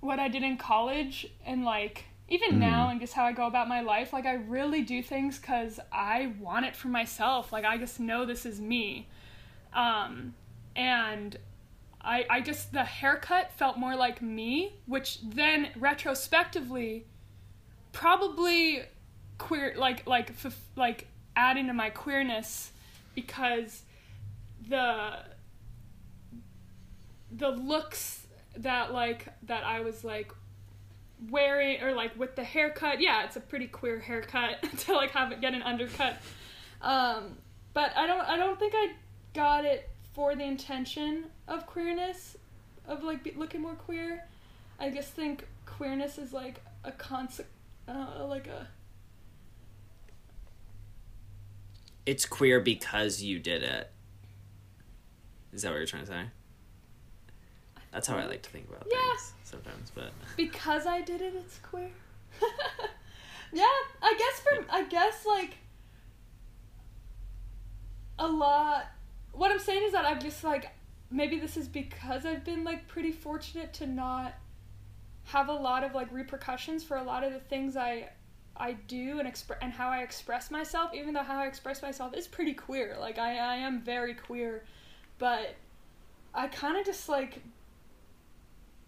what I did in college and like even now and just how I go about my life, like I really do things because I want it for myself. Like I just know this is me. Um, and I, I just, the haircut felt more like me, which then retrospectively probably queer, like, like, f- like adding to my queerness because the, the looks that like, that I was like, wearing or like with the haircut yeah it's a pretty queer haircut [laughs] to like have it get an undercut. Um but i don't i don't think i got it for the intention of queerness of like be, looking more queer i just think queerness is like a concept uh, like a It's queer because you did it. Is that what you're trying to say? That's how I like to think about Yeah. things sometimes, but because I did it, it's queer. [laughs] yeah, I guess for I guess like a lot. What I'm saying is that I've just like maybe this is because I've been like pretty fortunate to not have a lot of like repercussions for a lot of the things I I do and express and how I express myself. Even though how I express myself is pretty queer. Like I I am very queer, but I kind of just like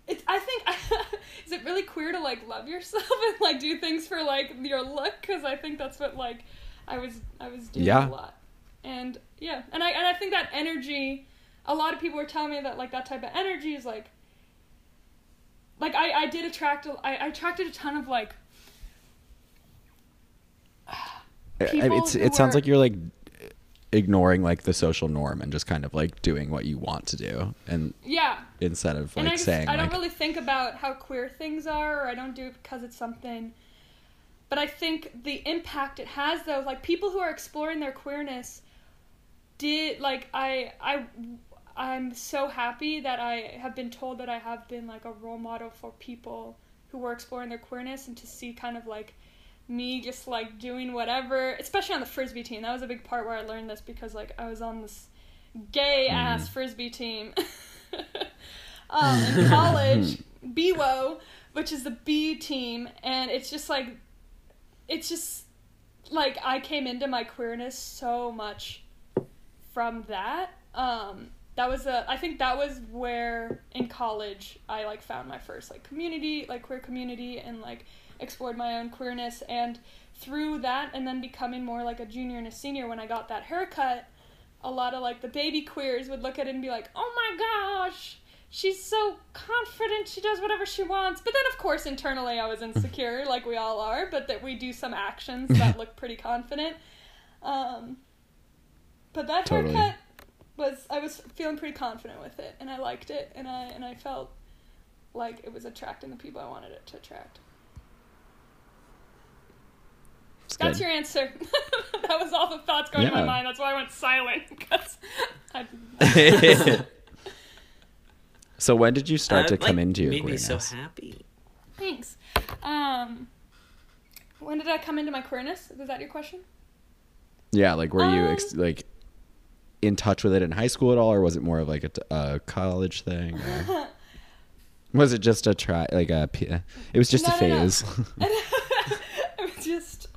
it's I think [laughs] is it really queer to like love yourself [laughs] and like do things for like your look because I think that's what like I was I was doing Yeah. a lot and yeah and I and I think that energy a lot of people were telling me that like that type of energy is like like I I did attract a, I, I attracted a ton of like I- I- it's it sounds are- like you're like ignoring like the social norm and just kind of like doing what you want to do and yeah instead of like I, just, saying I don't like really think about how queer things are, or I don't do it because it's something. But I think the impact it has, though, like people who are exploring their queerness, did like I I I'm so happy that I have been told that I have been like a role model for people who were exploring their queerness, and to see kind of like me just like doing whatever, especially on the frisbee team. That was a big part where I learned this because like I was on this gay ass frisbee team [laughs] [laughs] um, in college, BWO, which is the B team, and it's just like, it's just like I came into my queerness so much from that. Um, that was a, I think that was where in college I like found my first like community, like queer community, and like explored my own queerness, and through that, and then becoming more like a junior and a senior when I got that haircut a lot of like the baby queers would look at it and be like, "Oh my gosh, she's so confident. She does whatever she wants." But then of course internally I was [laughs] insecure like we all are, but that we do some actions that look pretty confident. Um but that Totally. haircut was I was feeling pretty confident with it and I liked it and I and I felt like it was attracting the people I wanted it to attract. it's That's good. your answer. [laughs] that was all the thoughts going in my mind. That's why I went silent because I, [laughs] so when did you start Uh, to come into your made me queerness? so happy. Thanks. Um, when did I come into my queerness? Was that your question? yeah, like were you Um, ex- like in touch with it in high school at all, or was it more of like a college thing? or- [laughs] was it just a try, like a It was just a No, no, no. phase. [laughs] I'm just.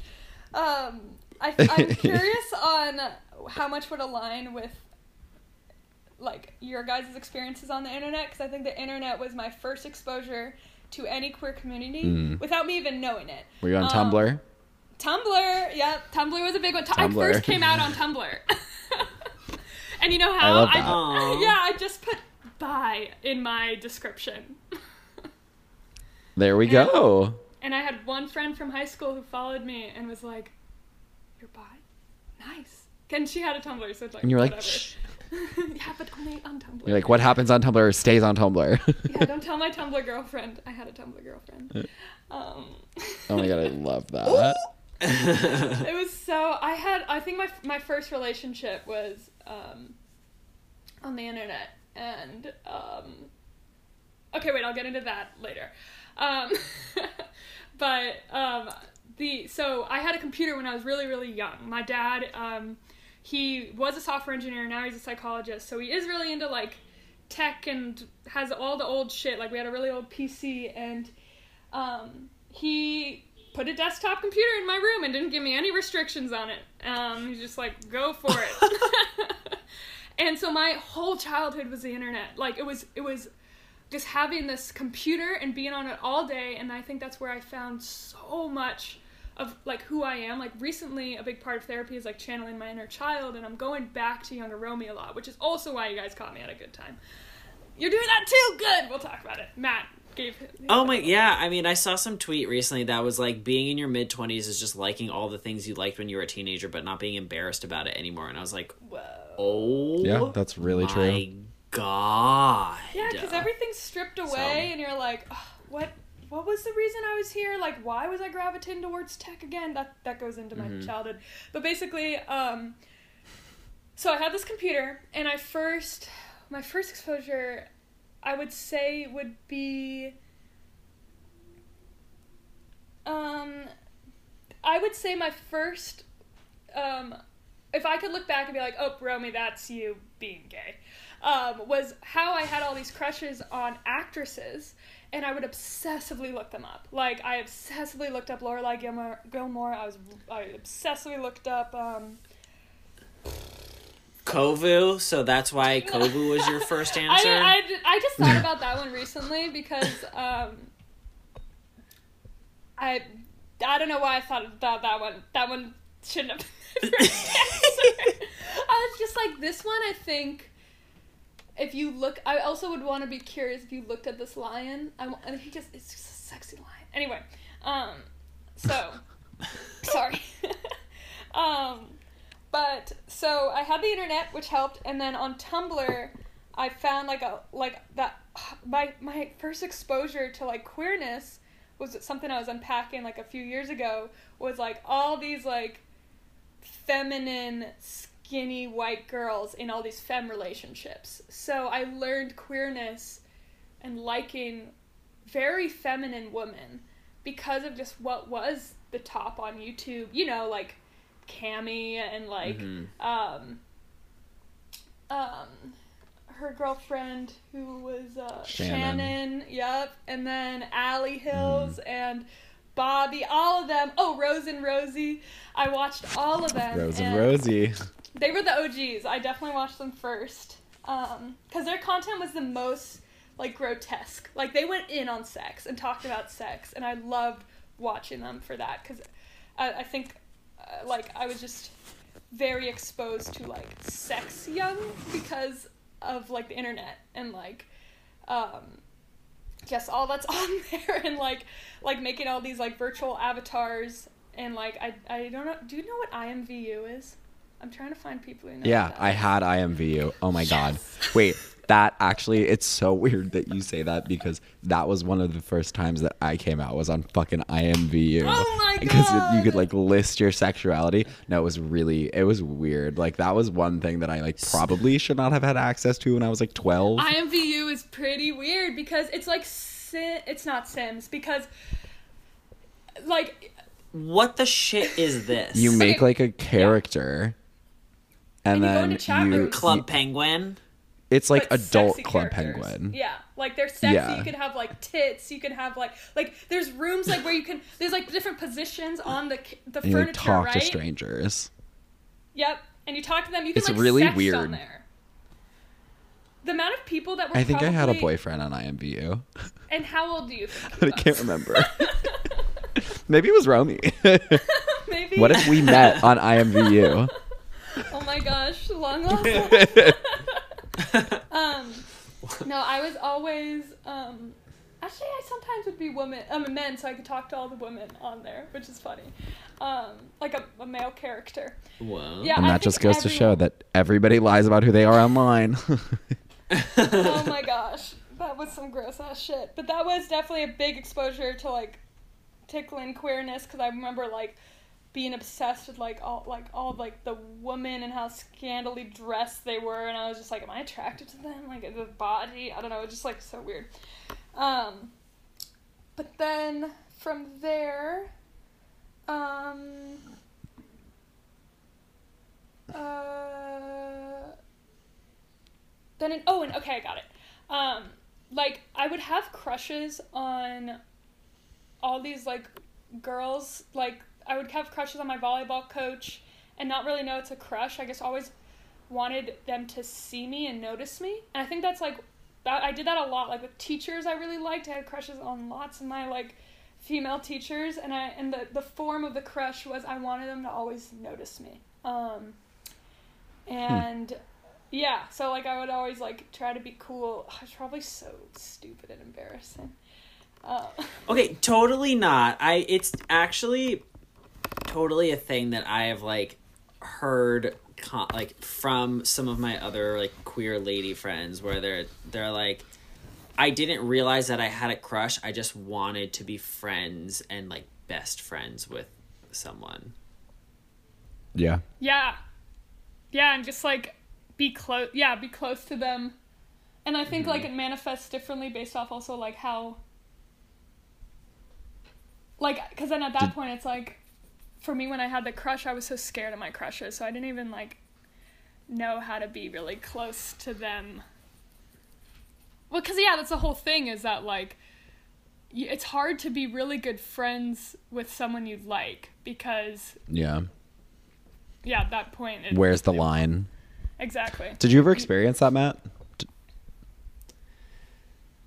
Um, I, I'm [laughs] curious on how much would align with like your guys' experiences on the internet because I think the internet was my first exposure to any queer community Mm. without me even knowing it. were you on Um, Tumblr? Tumblr, yep. Tumblr was a big one. Tu- I first came out on Tumblr, and you know I how love that. [laughs] Aw. yeah, I just put "bi" in my description, There we and- go. and I had one friend from high school who followed me and was like, "You're bi, nice." And she had a Tumblr, so it's like, And you're like, whatever. Shh. [laughs] yeah, but only on Tumblr. You're like, what happens on Tumblr stays on Tumblr. [laughs] Yeah, don't tell my Tumblr girlfriend. I had a Tumblr girlfriend. Um, oh my god, I love that. [laughs] it was so I had I think my my first relationship was um on the internet and um okay wait I'll get into that later. Um [laughs] but um the so I had a computer when I was really really young. My dad um he was a software engineer now he's a psychologist so he is really into like tech and has all the old shit like we had a really old PC and um he put a desktop computer in my room and didn't give me any restrictions on it. Um, he's just like, go for it. [laughs] and so my whole childhood was the internet. Like it was, it was just having this computer and being on it all day. And I think that's where I found so much of like who I am. Like recently, a big part of therapy is like channeling my inner child, and I'm going back to younger Romy a lot, which is also why you guys caught me at a good time. You're doing that too. Good. We'll talk about it. Matt gave. Oh my yeah, I mean I saw some tweet recently that was like being in your mid twenties is just liking all the things you liked when you were a teenager but not being embarrassed about it anymore. And I was like, Whoa. Oh Yeah, that's really my true. God. Yeah, because everything's stripped away, and you're like, "Ugh, what? What was the reason I was here? Like, why was I gravitating towards tech again? That that goes into my childhood. But basically, um, so I had this computer, and I first, my first exposure, I would say would be, um, I would say my first, um, if I could look back and be like, oh, Romy, that's you being gay, um, was how I had all these crushes on actresses, and I would obsessively look them up. Like I obsessively looked up Lorelai Gilmore. Gilmore. I was I obsessively looked up. Um, Kovu, so that's why [laughs] Kovu was your first answer. I, I just thought about that one recently because um, I I don't know why I thought about that one. That one shouldn't have been my first [laughs] answer. I was just like this one. I think if you look, I also would want to be curious if you looked at this lion. I and he just it's just a sexy lion. Anyway, um, so [laughs] sorry. um, but so I had the internet, which helped, and then on Tumblr, I found like a like that. [sighs] My my first exposure to like queerness was something I was unpacking like a few years ago. Was like all these like feminine, skinny white girls in all these femme relationships. So I learned queerness and liking very feminine women because of just what was the top on YouTube. You know, like Cammy and like Mhm. um um her girlfriend who was uh Shannon. Shannon, yep, and then Allie Hills and Bobby, all of them. Oh, Rose and Rosie. I watched all of them. Rose and Rosie. They were the OGs. I definitely watched them first. Um, cuz their content was the most like grotesque. Like they went in on sex and talked about sex and I loved watching them for that cuz I, I think like I was just very exposed to like sex young because of like the internet and like um just all that's [laughs] on there and like like making all these like virtual avatars and like I I don't know do you know what IMVU is? I'm trying to find people who know. Yeah, I had IMVU. Oh my god. Wait, that actually it's so weird that you say that because that was one of the first times that I came out was on fucking IMVU. Oh my [laughs] god! Because you could like list your sexuality. No, it was really it was weird. Like that was one thing that I like probably should not have had access to when I was like 12. IMVU is pretty weird because it's like Sim- it's not Sims because like what the shit is this? you make Okay. like a character and, And you go then into chat you, rooms. Club you- Penguin. It's like but adult club characters. penguin. Yeah, like they're sexy. Yeah. You could have like tits. You can have like like there's rooms like where you can there's like different positions on the the And you furniture, like talk right? to strangers. Yep, and you talk to them. You can It's like really weird. there. The amount of people that were I think I had a boyfriend on IMVU. And how old do you think? [laughs] I can't remember. [laughs] Maybe it was Romy. [laughs] Maybe. what if we met on IMVU? Oh my gosh, long lost. [laughs] um, no, I was always um. Actually, I sometimes would be women, um, a men, so I could talk to all the women on there, which is funny. Um, like a, a male character. Whoa. Yeah, And I that just think goes to show that everybody lies about who they are online. [laughs] oh my gosh, that was some gross ass shit. But that was definitely a big exposure to like tickling queerness because I remember like being obsessed with like all like all of, like the women and how scantily dressed they were, and I was just like, am I attracted to them? Like the body, I don't know, it just like so weird. Um, but then from there, um, uh then in, oh and okay i got it um like i would have crushes on all these like girls like I would have crushes on my volleyball coach and not really know it's a crush. I guess always wanted them to see me and notice me. And I think that's like that I did that a lot like with teachers I really liked. I had crushes on lots of my like female teachers and I and the the form of the crush was I wanted them to always notice me. Um and yeah, so like I would always like try to be cool. I was probably so stupid and embarrassing. Uh, [laughs] Okay, totally not. I it's actually totally a thing that I have like heard con- like from some of my other like queer lady friends where they're they're like I didn't realize that I had a crush. I just wanted to be friends and like best friends with someone. Yeah. yeah, yeah, and just like be close. Yeah, be close to them. And I think mm-hmm. like it manifests differently based off also like how. Like, because then at that Did- point it's like, for me when I had the crush, I was so scared of my crushes, so I didn't even like know how to be really close to them. Well, because yeah, that's the whole thing is that like, it's hard to be really good friends with someone you like because Yeah. yeah, at that point. It, Where's the line? Exactly. Did you ever experience that, Matt? D-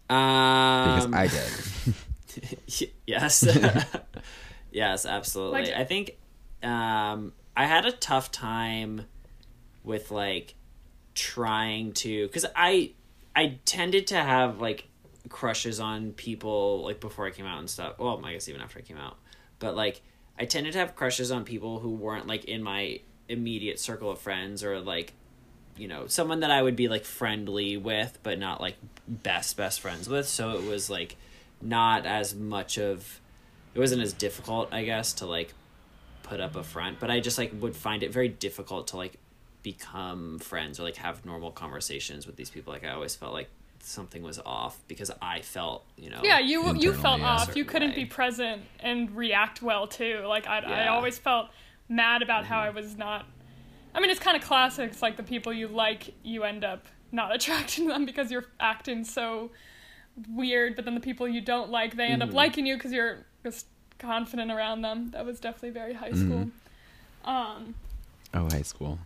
Because Um I did. [laughs] yes. [laughs] yes, absolutely. Like- I think um I had a tough time with like trying to cuz I I tended to have like crushes on people like before I came out and stuff. Well, I guess even after I came out. But like I tended to have crushes on people who weren't like in my immediate circle of friends or like you know someone that I would be like friendly with but not like best best friends with so it was like not as much of it wasn't as difficult I guess to like put up a front but I just like would find it very difficult to like become friends or like have normal conversations with these people like I always felt like something was off because I felt you know Yeah, you you felt off. You couldn't way. be present and react well too. Like I, I Yeah. Mm-hmm. always felt mad about how I was not. I mean, it's kind of classic. It's like the people you like, you end up not [laughs] attracting them because you're acting so weird. But then the people you don't like, they end Mm-hmm. up liking you because you're just confident around them. That was definitely very high school. Um. Oh, high school.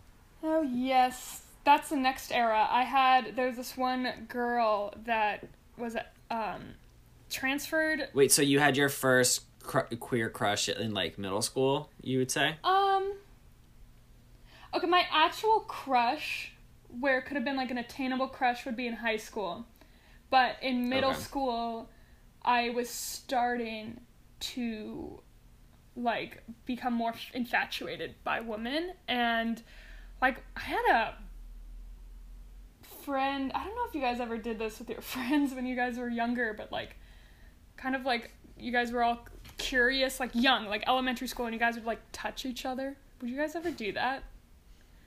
Oh yes, that's the next era. I had there's this one girl that was um transferred. wait so you had your first cr- queer crush in like middle school you would say Um. Okay, my actual crush, where it could have been like an attainable crush, would be in high school, but in middle Okay. school, I was starting to like become more infatuated by women. And like I had a friend I don't know if you guys ever did this with your [laughs] friends when you guys were younger but like kind of like you guys were all curious like young like elementary school and you guys would like touch each other. Would you guys ever do that?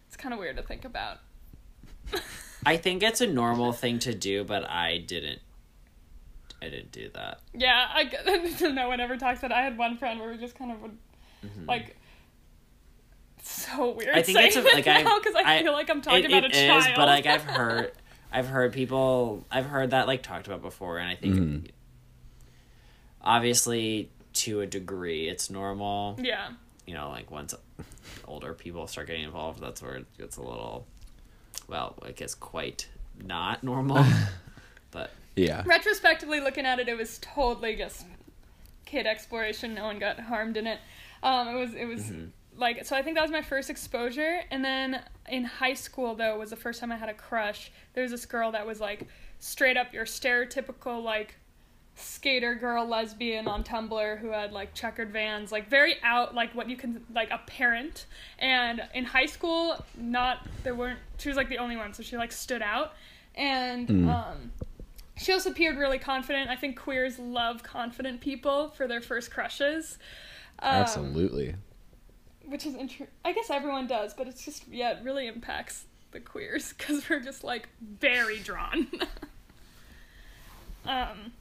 It's kind of weird to think about. [laughs] I think it's a normal thing to do but I didn't I didn't do that yeah I g- [laughs] no one ever talks about it. I had one friend where we just kind of would like so weird Mm-hmm. I think saying it's a, like I because I, feel like I'm talking it, about it a child is, but like I've heard [laughs] I've heard people I've heard that like talked about before and I think Mhm. obviously to a degree it's normal yeah you know like once older people start getting involved that's where it gets a little well I guess quite not normal [laughs] but Yeah. retrospectively looking at it, it was totally just kid exploration. No one got harmed in it. Um, it was it was like so. I think that was my first exposure, and then in high school though was the first time I had a crush. There was this girl that was like straight up your stereotypical like skater girl lesbian on Tumblr who had like checkered vans, like very out like what you can like a parent. And in high school, not there weren't she was like the only one, so she like stood out. And um she also appeared really confident. I think queers love confident people for their first crushes. Um, Absolutely. Which is interesting. I guess everyone does, but it's just yeah, it really impacts the queers because we're just like very drawn. [laughs] um,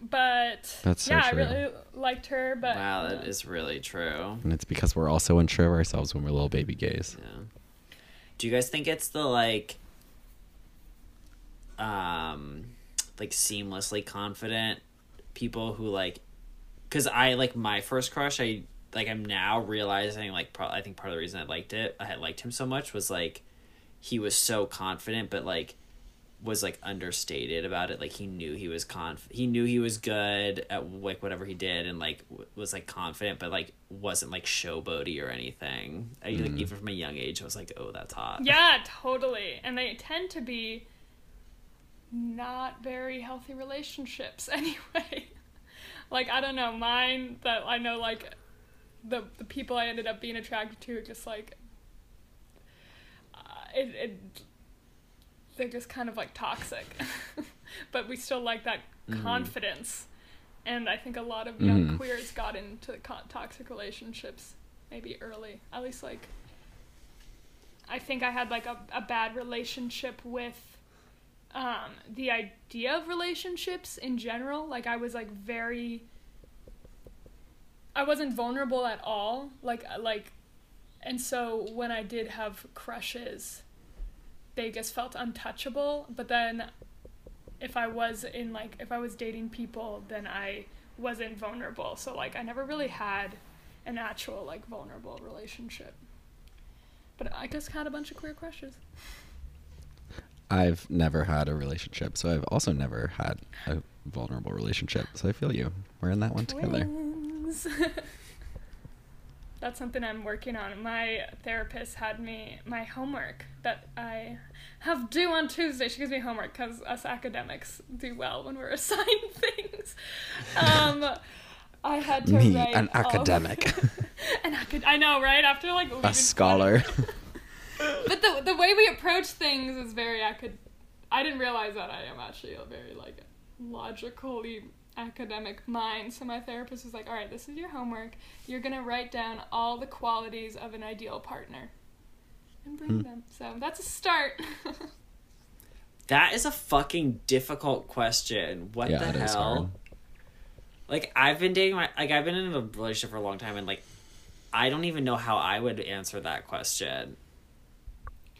but That's so yeah, true. I really liked her. But wow that is really true And it's because we're all so unsure of ourselves when we're little baby gays. Yeah. Do you guys think it's the like um like seamlessly confident people who like because I like my first crush. I like I'm now realizing like pro- I think part of the reason I liked it, I had liked him so much was like he was so confident, but like was like understated about it. Like he knew he was conf he knew he was good at like whatever he did, and like w- was like confident, but like wasn't like showboaty or anything. I, like mm. even from a young age, I was like, oh, that's hot. Yeah, totally. And they tend to be not very healthy relationships [laughs] anyway. like I don't know, mine that I know like the the people I ended up being attracted to are just like uh, it, it they're just kind of like toxic. [laughs] but we still like that confidence. And I think a lot of young Mhm. queers got into co- toxic relationships maybe early. At least like I think I had like a, a bad relationship with um, the idea of relationships in general. Like I was like very I wasn't vulnerable at all. Like like and so when I did have crushes, they just felt untouchable. But then if I was in like if I was dating people, then I wasn't vulnerable. So like I never really had an actual like vulnerable relationship. But I just had a bunch of queer crushes. I've never had a relationship, so I've also never had a vulnerable relationship. So I feel you. We're in that one together. [laughs] That's something I'm working on. My therapist had me my homework that I have due on Tuesday. She gives me homework because us academics do well when we're [laughs] assigned things. Um, I had to Me, write an academic, [laughs] an acad- I know, right? After like a scholar. But the the way we approach things is very acad. I didn't realize that I am actually a very like logically academic mind. So my therapist was like, "All right, this is your homework. You're gonna write down all the qualities of an ideal partner and bring Hmm. them." So that's a start. [laughs] That is a fucking difficult question. What yeah, the it is hell? hard. Like I've been dating my like I've been in a relationship for a long time and like I don't even know how I would answer that question.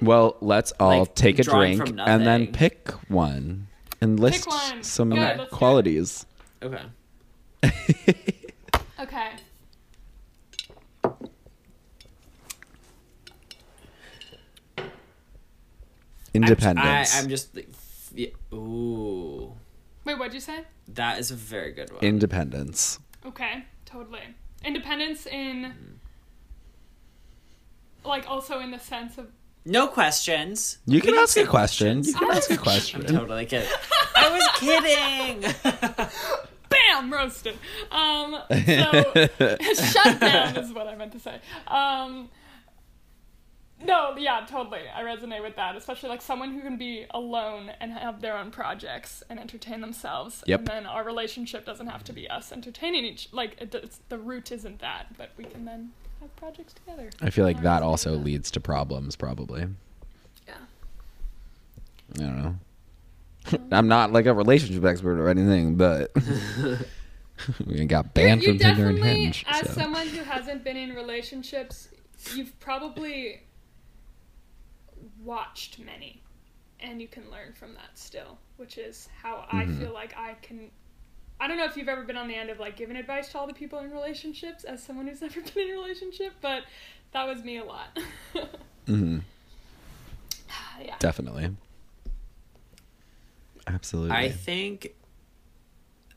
Well, let's all Like, take a drink and then pick one and list one. some Good, let's do it. qualities. Okay. [laughs] okay. Independence. I, I'm just like, yeah, ooh. Wait, what'd you say? That is a very good one. Independence. Okay, totally. Independence in mm. like also in the sense of no questions. You We can don't ask a take question. You can ask a was- question. I'm totally kidding. I was kidding. [laughs] bam roasted um so [laughs] shut down is what i meant to say um no yeah totally i resonate with that especially like someone who can be alone and have their own projects and entertain themselves Yep. and then our relationship doesn't have to be us entertaining each like it, it's, the root isn't that but we can then have projects together I feel like that also with leads to problems, probably. yeah I don't know. [laughs] I'm not like a relationship expert or anything, but [laughs] [laughs] we got banned you from Tinder and definitely, Hinge. as so. someone who hasn't been in relationships, you've probably watched many, and you can learn from that still, which is how I Mhm. feel like I can. I don't know if you've ever been on the end of like giving advice to all the people in relationships as someone who's [laughs] never been in a relationship, but that was me a lot. [laughs] hmm [sighs] yeah. Definitely. Absolutely. I think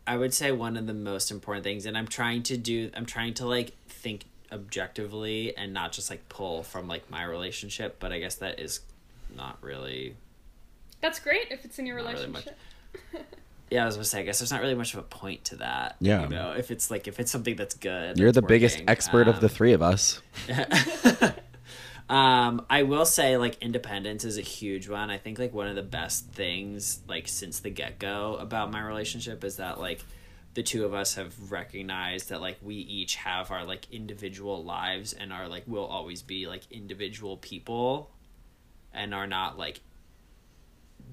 I would say one of the most important things, and I'm trying to do, I'm trying to like think objectively and not just like pull from like my relationship, but I guess that is not really. That's great if it's in your Not really relationship. [laughs] Yeah, I was gonna say, I guess there's not really much of a point to that. Yeah. You know, if it's like, if it's something that's good. You're that's the biggest working, expert of the um, three of us. [laughs] um, I will say like independence is a huge one. I think like one of the best things like since the get go about my relationship is that like the two of us have recognized that like we each have our like individual lives and are like will always be like individual people and are not like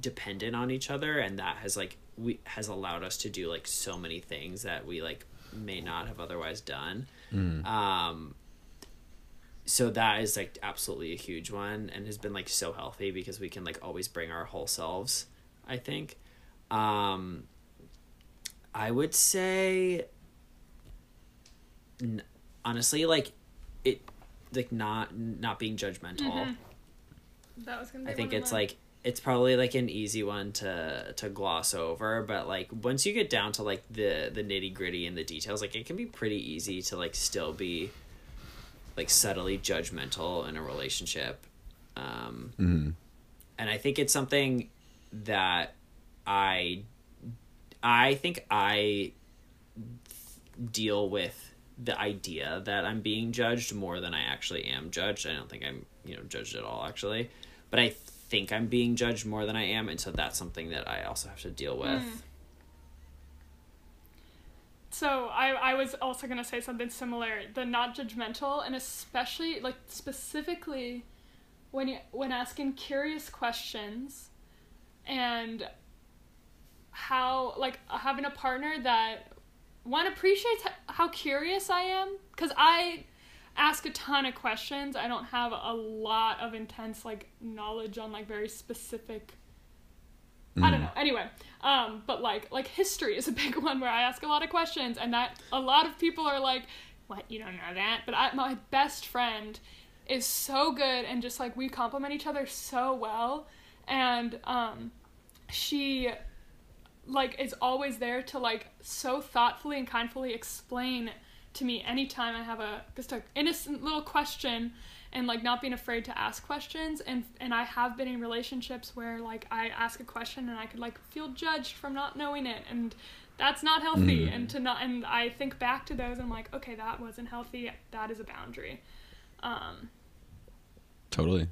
dependent on each other and that has like we has allowed us to do like so many things that we like may not have otherwise done. Um so that is like absolutely a huge one and has been like so healthy because we can like always bring our whole selves i think. Um i would say n- honestly like it like not not being judgmental. That was gonna be I think it's like it's probably like an easy one to to gloss over, but like once you get down to like the the nitty gritty and the details, like it can be pretty easy to like still be like subtly judgmental in a relationship. Um, and I think it's something that I I think I deal with the idea that I'm being judged more than I actually am judged. I don't think I'm, you know, judged at all actually. But I think I'm being judged more than I am, and so that's something that I also have to deal with. Mm. So I, I was also gonna say something similar. The not judgmental and especially like specifically when you when asking curious questions and how like having a partner that one appreciates how curious I am because I ask a ton of questions. I don't have a lot of intense like knowledge on like very specific I don't know. Anyway, um, but like like history is a [laughs] big one where I ask a lot of questions, and that a lot of people are like, "What? You don't know that?" But I, my best friend is so good, and just like we complement each other so well, and um, she like is always there to like so thoughtfully and kindly explain to me anytime I have a just a innocent little question and like not being afraid to ask questions and and I have been in relationships where like I ask a question and I could like feel judged from not knowing it and that's not healthy and to not and I think back to those and I'm like okay that wasn't healthy that is a boundary um Totally.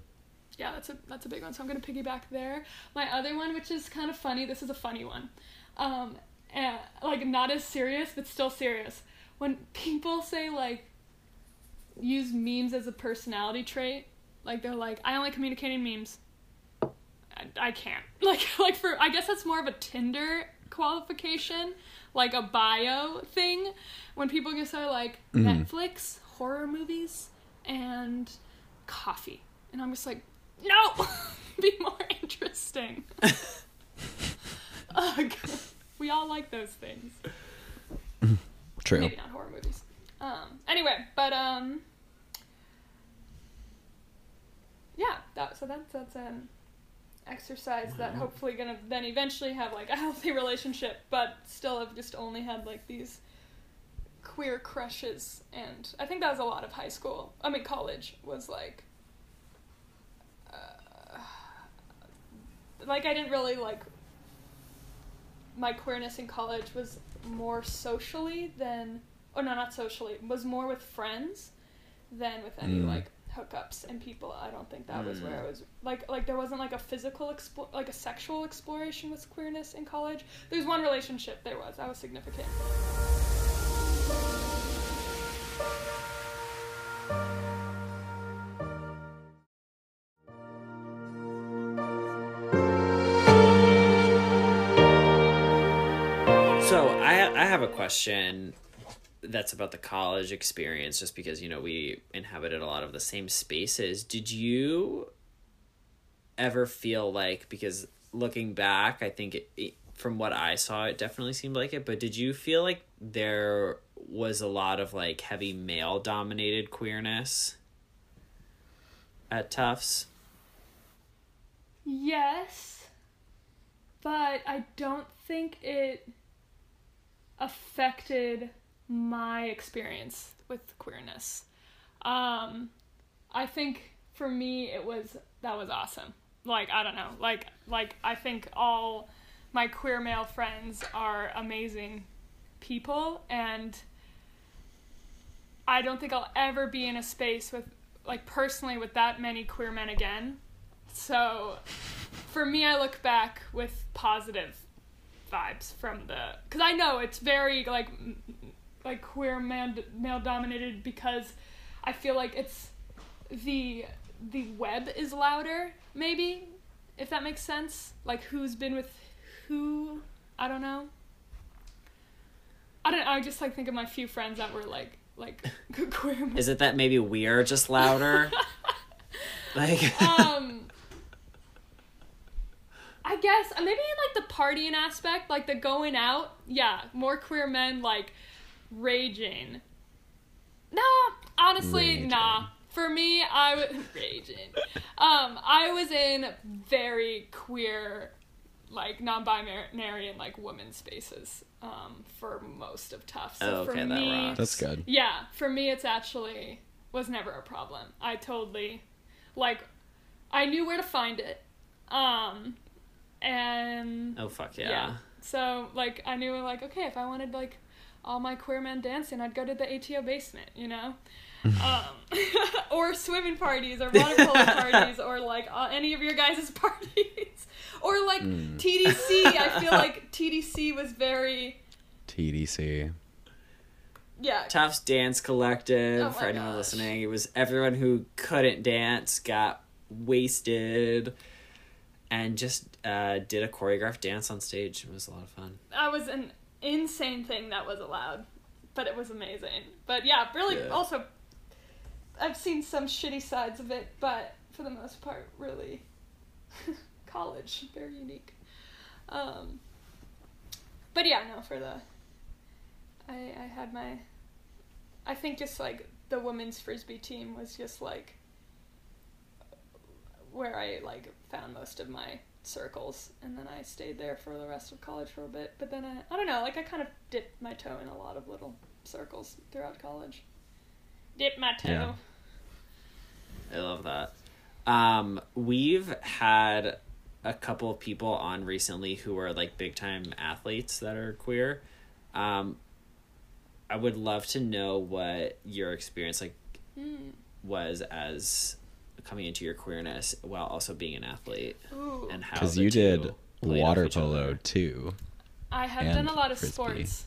yeah, that's a that's a big one. So I'm gonna piggyback there. My other one, which is kind of funny, this is a funny one, um, and, like not as serious but still serious. When [laughs] people say like use memes as a personality trait, like they're like, I only communicate in memes. I, I can't [laughs] like like for I guess that's more of a Tinder qualification, like a bio thing. When people just say like mm-hmm. Netflix, horror movies, and coffee. And I'm just like, no, [laughs] be more interesting. Ugh. We all like those things. True. Maybe not horror movies. Um, anyway, but um, yeah. That so that's that's an exercise that hopefully gonna then eventually have like a healthy [laughs] relationship, but still have just only had like these queer crushes, and I think that was a lot of high school. I mean, college was like. Uh, like I didn't really like my queerness in college was more socially than oh no not socially was more with friends than with any Mm. like hookups and people. I don't think that was where i was like like there wasn't like a physical explore like a sexual exploration with queerness in college. There's one relationship there was that was significant So I I have a question that's about the college experience, just because you know we inhabited a lot of the same spaces. Did you ever feel like because looking back, I think it, it, from what I saw, it definitely seemed like it. But did you feel like there was a lot of like heavy male dominated queerness at Tufts? Yes, but I don't think it affected my experience with queerness. Um, I think for me it was that was awesome. Like I don't know, like like I think all my queer male friends are amazing people and I don't think I'll ever be in a space with like personally with that many queer men again. So for me I look back with positive vibes from the cuz I know it's very like like queer man male dominated because I feel like it's the the web is louder maybe if that makes sense. Like who's been with who? I don't know. I don't I just like think of my few friends that were like like [laughs] queer Is it that maybe we're just louder? [laughs] like um I guess uh, maybe in like the partying aspect, like the going out, yeah, more queer men like raging. No, honestly, Raging. nah. For me, I was [laughs] raging. Um, I was in very queer, like non-binary and like woman spaces. Um, for most of tough. So Oh, for okay, that me, rocks. That's good. yeah, for me, it's actually was never a problem. I totally, like, I knew where to find it. Um, and Oh fuck yeah. yeah. So like I knew like okay if I wanted like all my queer men dancing I'd go to the ATO basement you know, [laughs] um, [laughs] or swimming parties or water polo [laughs] parties or like uh, any of your guys' parties or like TDC. I feel like TDC was very TDC. yeah Tufts Dance Collective, Oh for anyone gosh. listening, it was everyone who couldn't dance got wasted and just uh, did a choreographed dance on stage. It was a lot of fun. that was an insane thing that was allowed, but it was amazing. But yeah, really Yeah. also I've seen some shitty sides of it, but for the most part, really [laughs] college, very unique. Um, but yeah, no, for the I I had my I think just like the women's frisbee team was just like where I like found most of my circles and then I stayed there for the rest of college for a bit. But then I I don't know, like I kind of dipped my toe in a lot of little circles throughout college. Dip my toe. Yeah. I love that. Um, we've had a couple of people on recently who are like big time athletes that are queer. Um, I would love to know what your experience like Hmm. was as coming into your queerness while also being an athlete Ooh. and how Because you did water polo too. I have done a lot of frisbee. sports.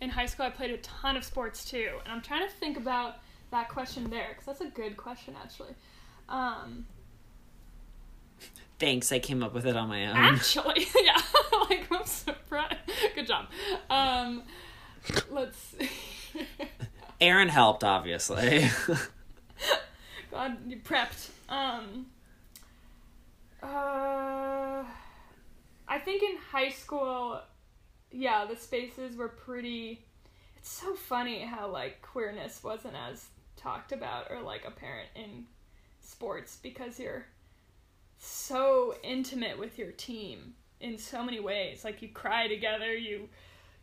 In high school, I played a ton of sports too, and I'm trying to think about that question there because that's a good question actually. Um, [laughs] Thanks, I came up with it on my own. actually, [laughs] yeah, [laughs] like I'm surprised. Good job. Um, let's. see. Aaron helped, obviously. God, you prepped. Um, uh, I think in high school, yeah, the spaces were pretty. It's so funny how like queerness wasn't as talked about or like apparent in sports because you're so intimate with your team in so many ways. Like you cry together, you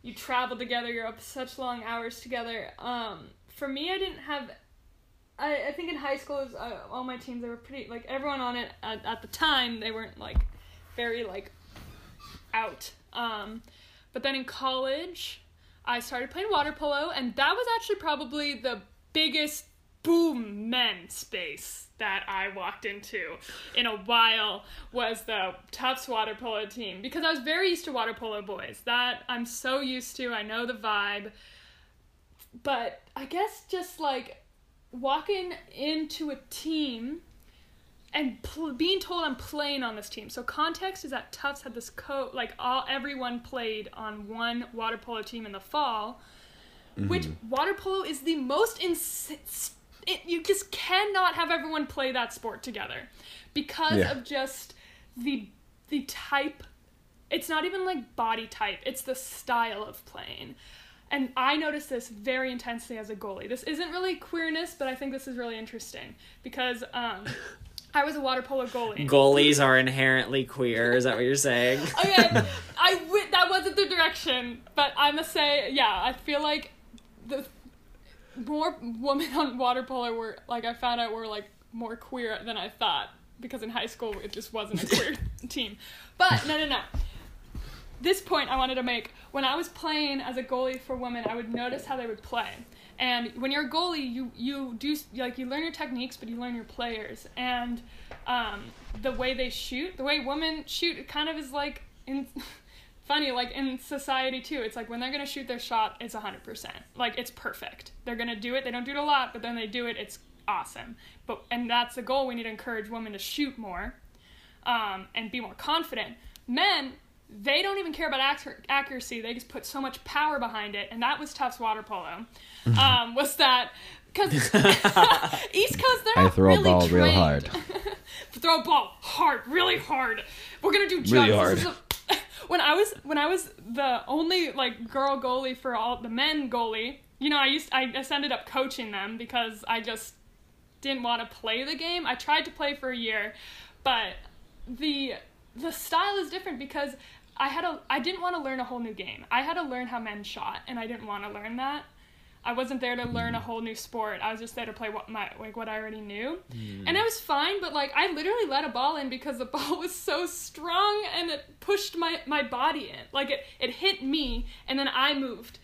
you travel together, you're up such long hours together. Um, for me, I didn't have I, I think in high school, was, uh, all my teams they were pretty like everyone on it at, at the time they weren't like very like out. Um, but then in college, I started playing water polo, and that was actually probably the biggest boom men space that I walked into in a while was the Tufts water polo team because I was very used to water polo boys. That I'm so used to. I know the vibe. But I guess just like walking into a team and pl- being told I'm playing on this team. So context is that Tufts had this co like all everyone played on one water polo team in the fall, which mm-hmm. water polo is the most ins- it, you just cannot have everyone play that sport together because Yeah. of just the the type it's not even like body type it's the style of playing and i noticed this very intensely as a goalie this isn't really queerness but i think this is really interesting because um [laughs] i was a water polo goalie Goalies are inherently queer. Is that what you're saying? [laughs] okay [laughs] i w- that wasn't the direction but i must say yeah i feel like the more women on water polo were like i found out were like more queer than i thought because in high school it just wasn't a queer team but no no no this point I wanted to make when I was playing as a goalie for women, I would notice how they would play. And when you're a goalie, you you do like you learn your techniques, but you learn your players and um, the way they shoot, the way women shoot, kind of is like in [laughs] funny like in society too. It's like when they're gonna shoot their shot, it's hundred percent, like it's perfect. They're gonna do it. They don't do it a lot, but then they do it. It's awesome. But and that's the goal. We need to encourage women to shoot more um, and be more confident. Men, they don't even care about accur- accuracy. They just put so much power behind it, and that was Tufts water polo. Um, was that because [laughs] East Coast they're I not throw a really ball real hard. [laughs] throw a ball hard, really hard. We're gonna do jumps. Really hard. a- [laughs] when I was when I was the only like girl goalie for all the men goalie you know, I used I just ended up coaching them because I just didn't want to play the game. I tried to play for a year, but the the style is different because I had a I didn't want to learn a whole new game. I had to learn how men shot, and I didn't want to learn that. I wasn't there to learn a mm. whole new sport. I was just there to play what my like what I already knew, mm. and it was fine. But like I literally let a ball in because the [laughs] ball was so strong and it pushed my my body in. Like it it hit me and then I moved,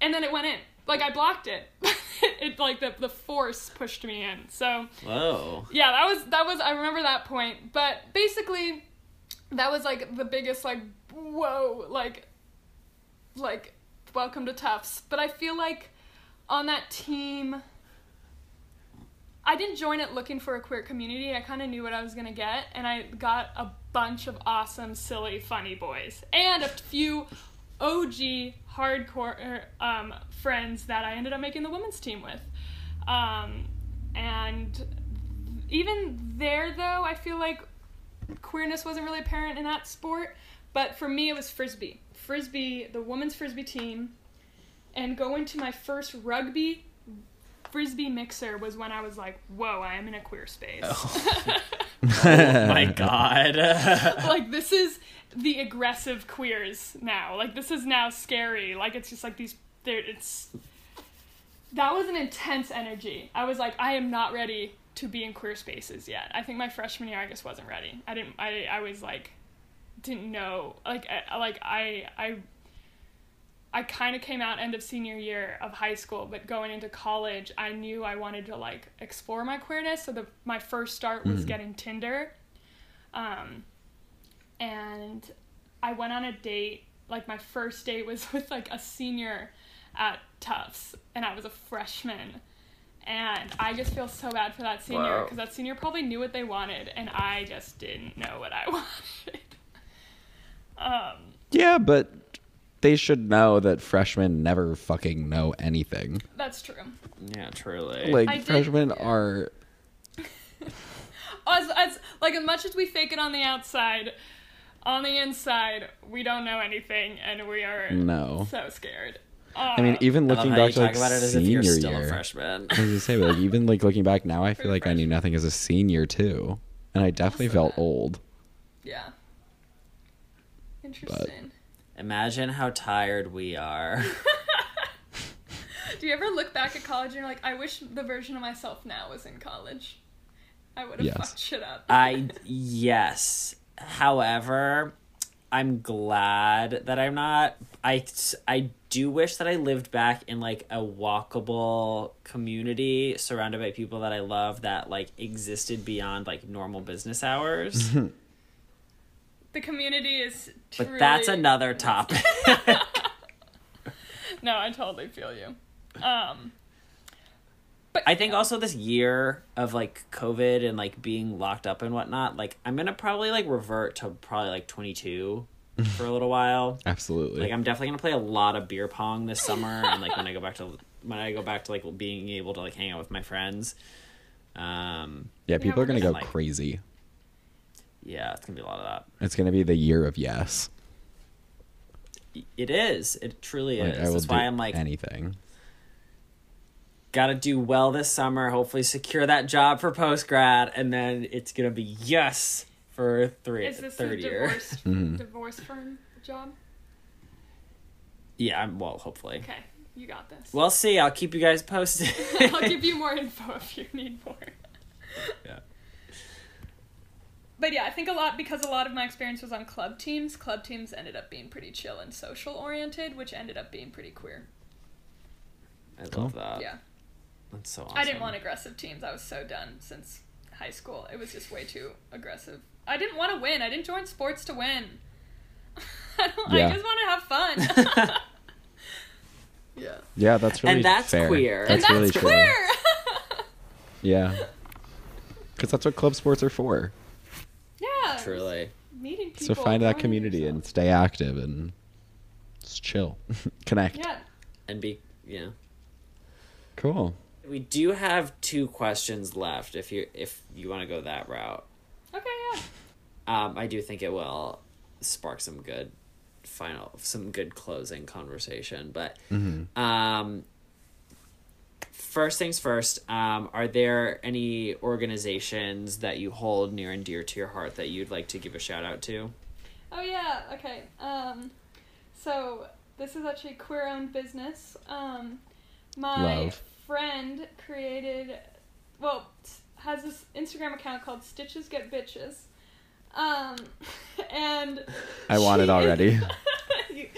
and then it went in. Like I blocked it. [laughs] it like the the force pushed me in. So Whoa. yeah, that was that was I remember that point. But basically, that was like the biggest like whoa like like welcome to Tufts. But I feel like on that team. I didn't join it looking for a queer community. I kind of knew what I was gonna get, and I got a bunch of awesome, silly, funny boys, and a few OG hardcore um, friends that I ended up making the women's team with. Um, and even there, though, I feel like queerness wasn't really apparent in that sport. But for me, it was frisbee. Frisbee, the women's frisbee team, and going to my first rugby frisbee mixer was when I was like, "Whoa, I am in a queer space." Oh, [laughs] oh my god. [laughs] like this is the aggressive queers now. Like this is now scary. Like it's just like these. There, it's that was an intense energy. I was like, I am not ready to be in queer spaces yet. I think my freshman year, I just wasn't ready. I didn't. I I was like, didn't know. Like I like I I. I kind of came out end of senior year of high school, but going into college, I knew I wanted to like explore my queerness. So the my first start was getting Tinder, um, and I went on a date. Like my first date was [laughs] with like a senior at Tufts, and I was a freshman. And I just feel so bad for that senior Wow. because that senior probably knew what they wanted, and I just didn't know what I [laughs] wanted. Um, Yeah, but they should know that freshmen never fucking know anything. that's true. yeah, truly. Like I did- freshmen yeah. are [laughs] As, as like as much as we fake it on the outside, on the inside we don't know anything, and we are no. so scared. I mean, Uh, even looking back to like about it as if senior you're still year. a freshman. I was gonna say, but like even like looking back now, I [laughs] feel like I knew nothing as a senior too, and I definitely Also felt old. yeah. Interesting. Imagine how tired we are. [laughs] [laughs] Do you ever look back at college and you're like, I wish the version of myself now was in college? I would have Yes. fucked shit up. I yes. However, I'm glad that I'm not. I I do wish that I lived back in like a walkable community surrounded by people that I love that like existed beyond like normal business hours. [laughs] the community is. but that's another [laughs] topic. [laughs] No, I totally feel you. Um. But I think also this year of like COVID and like being locked up and whatnot, like I'm gonna probably like revert to probably like 22 [laughs] for a little while. Absolutely. Like I'm definitely gonna play a lot of beer pong this summer, and like when I go back to when I go back to like being able to like hang out with my friends. Um, yeah, people are gonna go like- crazy. Yeah, it's gonna be a lot of that. It's gonna be the year of yes. It is. It truly Like, is. I will That's do why I'm like, anything. gotta do well this summer. Hopefully, secure that job for post grad, and then it's gonna be yes for three is this third a year. divorce [laughs] Mhm. divorce firm job? Yeah, I'm, well, hopefully. Okay, you got this. We'll see. I'll keep you guys posted. [laughs] I'll give [laughs] you more info if you need more. Yeah. But yeah, I think a lot because a lot of my experience was on club teams. Club teams ended up being pretty chill and social oriented, which ended up being pretty queer. I Cool. love that. yeah. That's so awesome. I didn't want aggressive teams. I was so done since high school. It was just way too aggressive. I didn't want to win. I didn't join sports to win. [laughs] I, don't, Yeah. I just want to have fun. [laughs] yeah. Yeah, that's really And that's fair. queer. And That's, really queer. Yeah. [laughs] Because that's what club sports are for. Yeah. Truly. Meeting people. So find that finding community and stay active and just chill, [laughs] connect. Yeah. And be, you know. Cool. We do have two questions left if you if you want to go that route. Okay. Yeah. Um, I do think it will spark some good final some good closing conversation, but Mm-hmm. um first things first. Um, are there any organizations that you hold near and dear to your heart that you'd like to give a shout out to? Oh yeah, okay. Um, so this is actually queer-owned business. Um, my Love. friend created, well, has this Instagram account called Stitches Get Bitches. Um, [laughs] and I want it she- already. [laughs]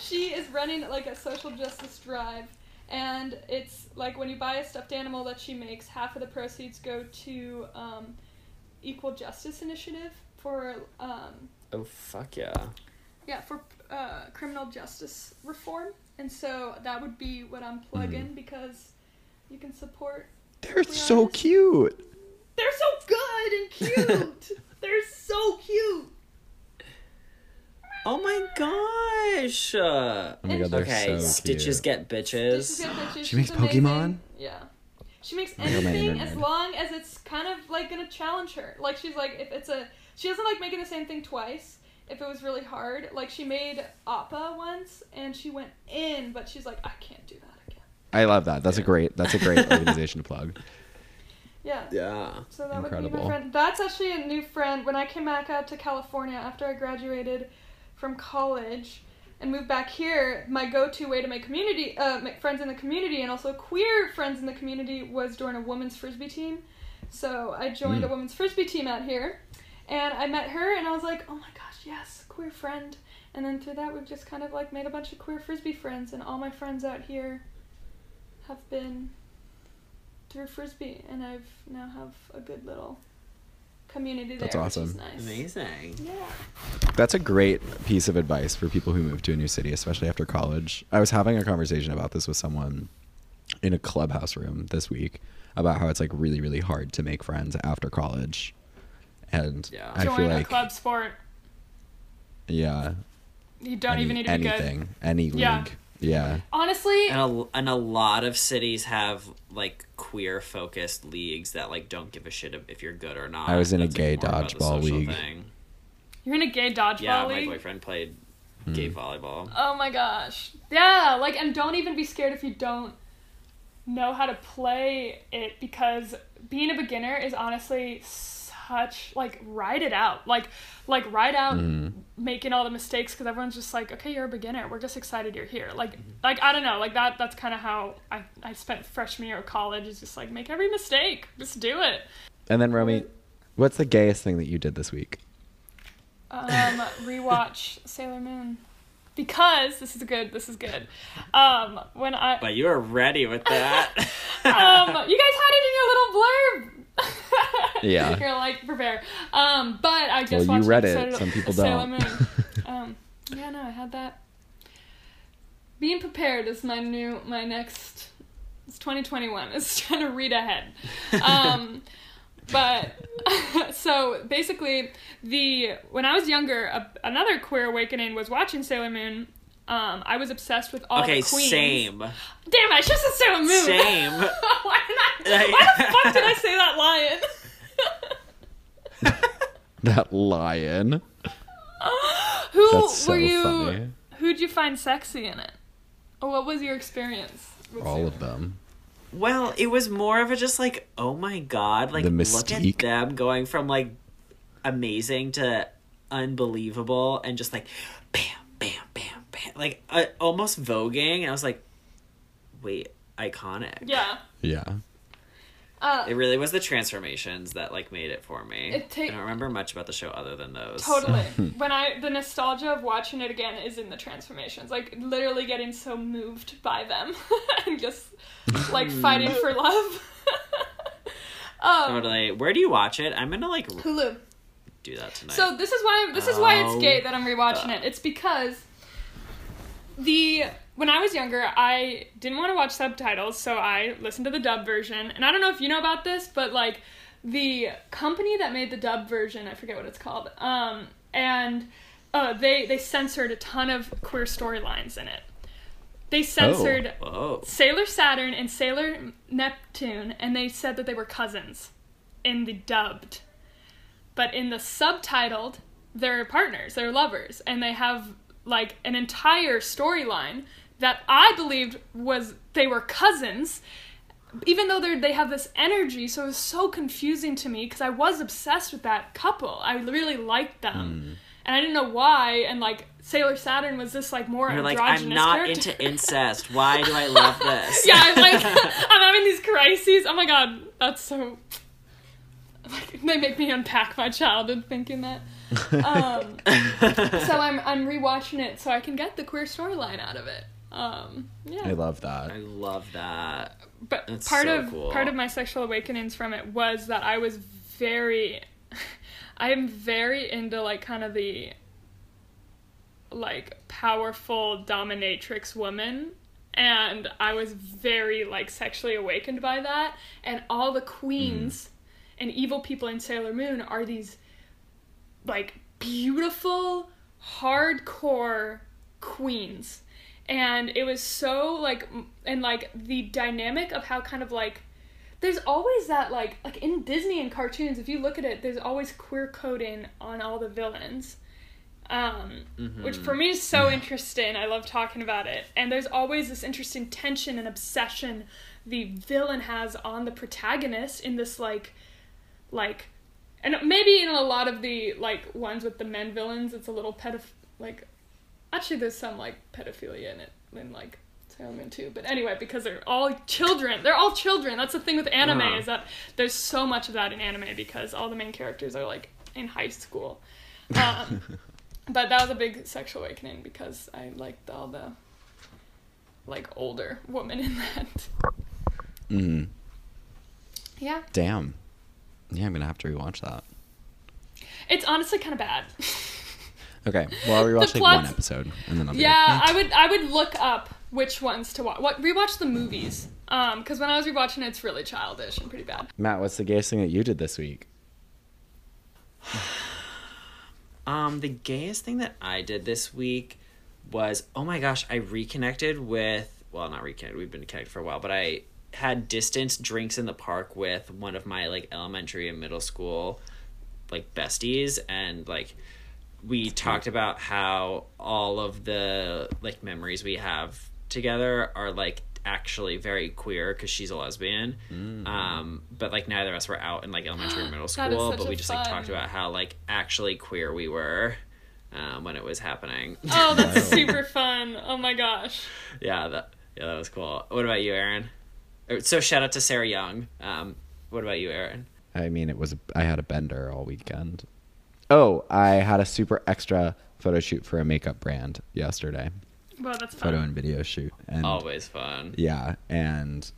she is running like a social justice drive, and it's like when you buy a stuffed animal that she makes, half of the proceeds go to um, Equal Justice Initiative for um, Oh fuck yeah! yeah, for uh, criminal justice reform. And so that would be what I'm plugging because you can support. They're so cute. They're so good and cute. [laughs] They're so cute. Oh my gosh! Oh my oh god, they're okay, so stitches cute. get bitches. Stitches Get Bitches, She she's makes amazing. Pokemon? Yeah. She makes Oh my God, anything as long as it's kind of like gonna challenge her. Like she's like if it's a she doesn't like making the same thing twice. If it was really hard, like she made Appa once and she went in, but she's like I can't do that again. I love that. That's a great. That's a great [laughs] organization to plug. Yeah. Yeah. So that would be my friend. That's actually a new friend. When I came back out to California after I graduated from college and moved back here, my go-to way to make community, uh, make friends in the community and also queer friends in the community was join a women's frisbee team. So I joined a Mm. women's frisbee team out here, and I met her, and I was like, oh my gosh, yes, queer friend. And then through that, we've just kind of like made a bunch of queer frisbee friends, and all my friends out here have been through frisbee, and I've now have a good little community there. That's Which is awesome. nice. Amazing. Yeah. That's a great piece of advice for people who move to a new city, especially after college. I was having a conversation about this with someone in a clubhouse room this week about how it's like really, really hard to make friends after college. And Yeah. I Join feel a like, club sport. yeah, You don't any- even need to be good. anything, any league. Yeah. Yeah. Honestly, And a, and a lot of cities have like queer focused leagues that like don't give a shit if- if you're good or not. I was in a That's, like, gay more about the dodgeball league. thing. you're in a gay dodgeball Yeah, my boyfriend played Hmm. gay volleyball. Oh my gosh. Yeah, like and don't even be scared if you don't know how to play it because being a beginner is honestly such like ride it out. Like like ride out Mm. making all the mistakes cuz everyone's just like, "Okay, you're a beginner. We're just excited you're here." Like like I don't know, like that that's kind of how I I spent freshman year of college is just like make every mistake. Just do it. And then, Romy, what's the gayest thing that you did this week? um, [laughs] rewatch Sailor Moon because this is good. This is good. Um, when I But you were ready with that. [laughs] um, you guys had it in your little blurb. [laughs] Yeah. [laughs] You're like prepare. Um, but I just Well, you watched an read it. of Some [laughs] people Sailor don't. Moon. [laughs] Um, yeah, no, I had that. Being prepared is my new my next. It's 2021. It's trying to read ahead. Um, but so basically, the when I was younger, a, another queer awakening was watching Sailor Moon. Um, I was obsessed with all okay, the queens. same. Damn, I should have said Sailor Moon. Same. why, did I, why the fuck did I say that lion? [laughs] That lion. [gasps] Who That's so were you? funny. Who'd you find sexy in it? Or what was your experience? With All of them. Well, it was more of a just like, oh my god, like The look at them going from like amazing to unbelievable and just like bam, bam, bam, bam, like uh, almost voguing. And I was like, wait, iconic. Yeah. Yeah. Uh, It really was the transformations that like made it for me. It ta- I don't remember much about the show other than those. Totally. [laughs] [laughs] when I the nostalgia of watching it again is in the transformations, like literally getting so moved by them [laughs] and just like fighting for love. um, Totally. Where do you watch it? I'm gonna like Hulu. do that tonight. So this is why this is why it's Oh, gay that I'm rewatching duh. it. It's because the when I was younger, I didn't want to watch subtitles, so I listened to the dub version. And I don't know if you know about this, but like the company that made the dub version, I forget what it's called. Um, and uh, they they censored a ton of queer storylines in it. They censored Whoa. Sailor Saturn and Sailor Neptune, and they said that they were cousins in the dubbed. But in the subtitled, they're partners, they're lovers, and they have like an entire storyline that I believed was they were cousins, even though they they have this energy, so it was so confusing to me because I was obsessed with that couple. I really liked them, and I didn't know why. And like Sailor Saturn was this like more You're like, I'm not character. into [laughs] incest. Why do I love this? [laughs] yeah, I'm like [laughs] I'm having these crises. Oh my god, that's so. Like, they make me unpack my childhood thinking that. Um, so I'm I'm rewatching it so I can get the queer storyline out of it. Um, yeah. I love that. I love that. but That's part so of cool. part of my sexual awakenings from it was that I was very [laughs] I'm very into like kind of the like powerful dominatrix woman and I was very like sexually awakened by that and all the queens and evil people in Sailor Moon are these like beautiful hardcore queens and it was so like and like the dynamic of how kind of like there's always that like like in Disney and cartoons if you look at it there's always queer coding on all the villains. Um which for me is so interesting. I love talking about it. And there's always this interesting tension and obsession the villain has on the protagonist in this like like and maybe in a lot of the like ones with the men villains it's a little pedoph like actually there's some like pedophilia in it in like Sailor Moon too but anyway because they're all children they're all children that's the thing with anime Uh-huh. is that there's so much of that in anime because all the main characters are like in high school um, [laughs] but that was a big sexual awakening because I liked all the like older woman in that Mm. yeah Damn. Yeah, I'm gonna have to rewatch that. it's honestly kind of bad [laughs] Okay. Well, I'll rewatch like plots- one episode and then I'll be Yeah, like, I would I would look up which ones to watch. What rewatch the movies? Um, because when I was rewatching it, it's really childish and pretty bad. Matt, what's the gayest thing that you did this week? [sighs] Um, the gayest thing that I did this week was oh my gosh, I reconnected with well, not reconnected. We've been connected for a while, but I had distance drinks in the park with one of my like elementary and middle school like besties and like we talked about how all of the like memories we have together are like actually very queer because she's a lesbian. Um but like neither of us were out in like elementary or [gasps] middle school but we just like fun- talked about how like actually queer we were um, when it was happening. Oh, that's [laughs] super fun. Oh my gosh. yeah that yeah that was cool. What about you aaron Uh, so shout out to sarah young. Um what about you aaron I mean, it was I had a bender all weekend. Oh, I had a super extra photo shoot for a makeup brand yesterday. Well, that's fun. Photo and video shoot. And always fun yeah, and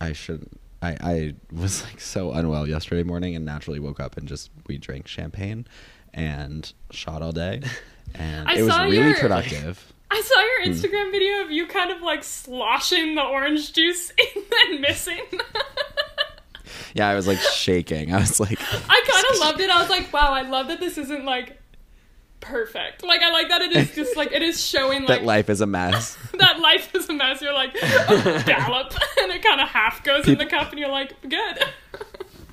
I should I I was [laughs] like so unwell yesterday morning and naturally woke up and just we drank champagne and shot all day. [laughs] And I it was really your- productive. [laughs] I saw Hmm. your Instagram video of you kind of like sloshing the orange juice and then missing. Yeah, I was like shaking. I was like [laughs] I kind of loved it. I was like, wow, I love that this isn't like perfect. Like, I like that it is just like it is showing [laughs] like that life is a mess. [laughs] that life is a mess. You're like oh, gallop, and it kind of half goes in the cup, and you're like, good.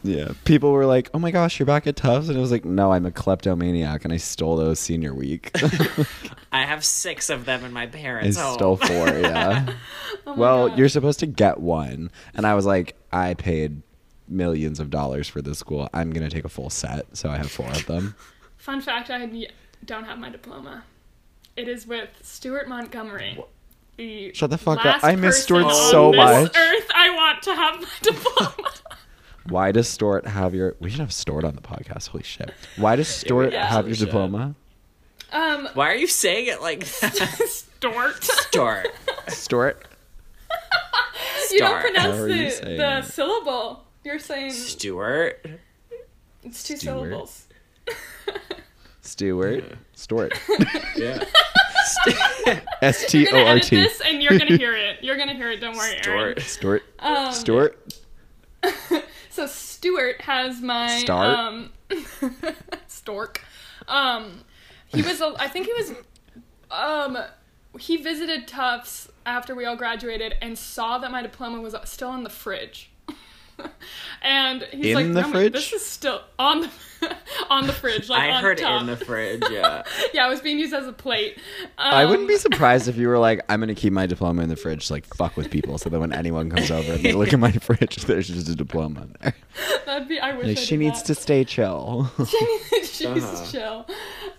Yeah. People were like, "Oh my gosh, you're back at Tufts," and it was like, "No, I'm a kleptomaniac, and I stole those senior week. i have six of them in my I parents home stole oh. four. Yeah. Oh well, God. you're supposed to get one, and I was like, I paid millions of dollars for this school. I'm gonna take a full set, so I have four of them. [laughs] Fun fact: I don't have my diploma. It is with Stuart Montgomery. The Shut the fuck up. I miss Stuart on so this much. Earth, I want to have my [laughs] diploma. [laughs] Why does Stuart have your? We should have Stuart on the podcast. Holy shit! Why does Stuart yeah, have your should. diploma? um, why are you saying it like that Stort. Start. Stort. you don't pronounce How the, the syllable. You're saying Stuart. it's two Stewart. syllables. [laughs] Stewart. Stort. Yeah. S [laughs] T [laughs] You're gonna edit this, and you're gonna hear it. You're gonna hear it. Don't worry, Aaron. Stuart. Stort. Um, Stewart. So Stuart has my Start? um stork. Um he was a, I think he was um he visited Tufts after we all graduated and saw that my diploma was still in the fridge. [laughs] and he's In like, the "Romy, fridge? This is still on the [laughs] on the fridge, like I on heard top. in the fridge. [laughs] Yeah. yeah, it was being used as a plate. Um, I wouldn't be [laughs] surprised if you were like, I'm gonna keep my diploma in the fridge like fuck with people, so that when anyone comes over and they look in my fridge, there's just a diploma in there. That'd be. I wish Like I she needs that. to stay chill. She needs, she needs Uh-huh. to chill.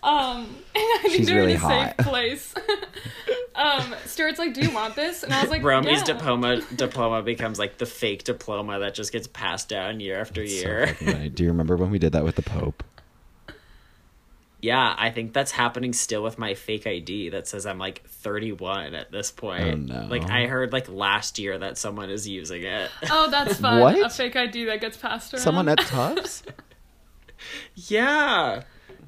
Um, and I need She's her really in a hot. safe place. um, Stuart's like, "Do you want this?" And I was like, Romy's yeah. diploma diploma becomes like the fake diploma that just gets passed down year after So year. fucking funny. Do you remember when we did that with the Pope? yeah, I think that's happening still with my fake ID that says I'm like 31 at this point. Oh, no. Like I heard like last year that someone is using it. Oh, that's [laughs] fun. What? A fake ID that gets passed around. Someone at [laughs] Tufts? yeah.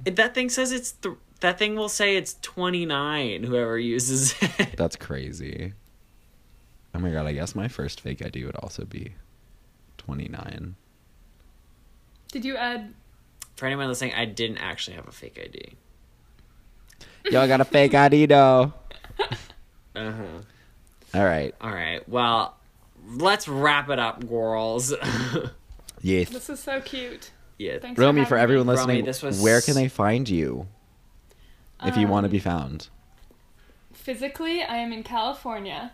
That thing says it's th- that thing will say it's 29 whoever uses [laughs] it. That's crazy. Oh my god, I guess my first fake ID would also be 29. Did you add? For anyone listening, I didn't actually have a fake ID. Y'all got a fake ID though. [laughs] Uh-huh. All right. All right. Well, let's wrap it up, girls. [laughs] Yes. This is so cute. yeah. Thanks Romy, for, for everyone me. listening, this was- where can they find you if you want to Um, be found? Physically, I am in California.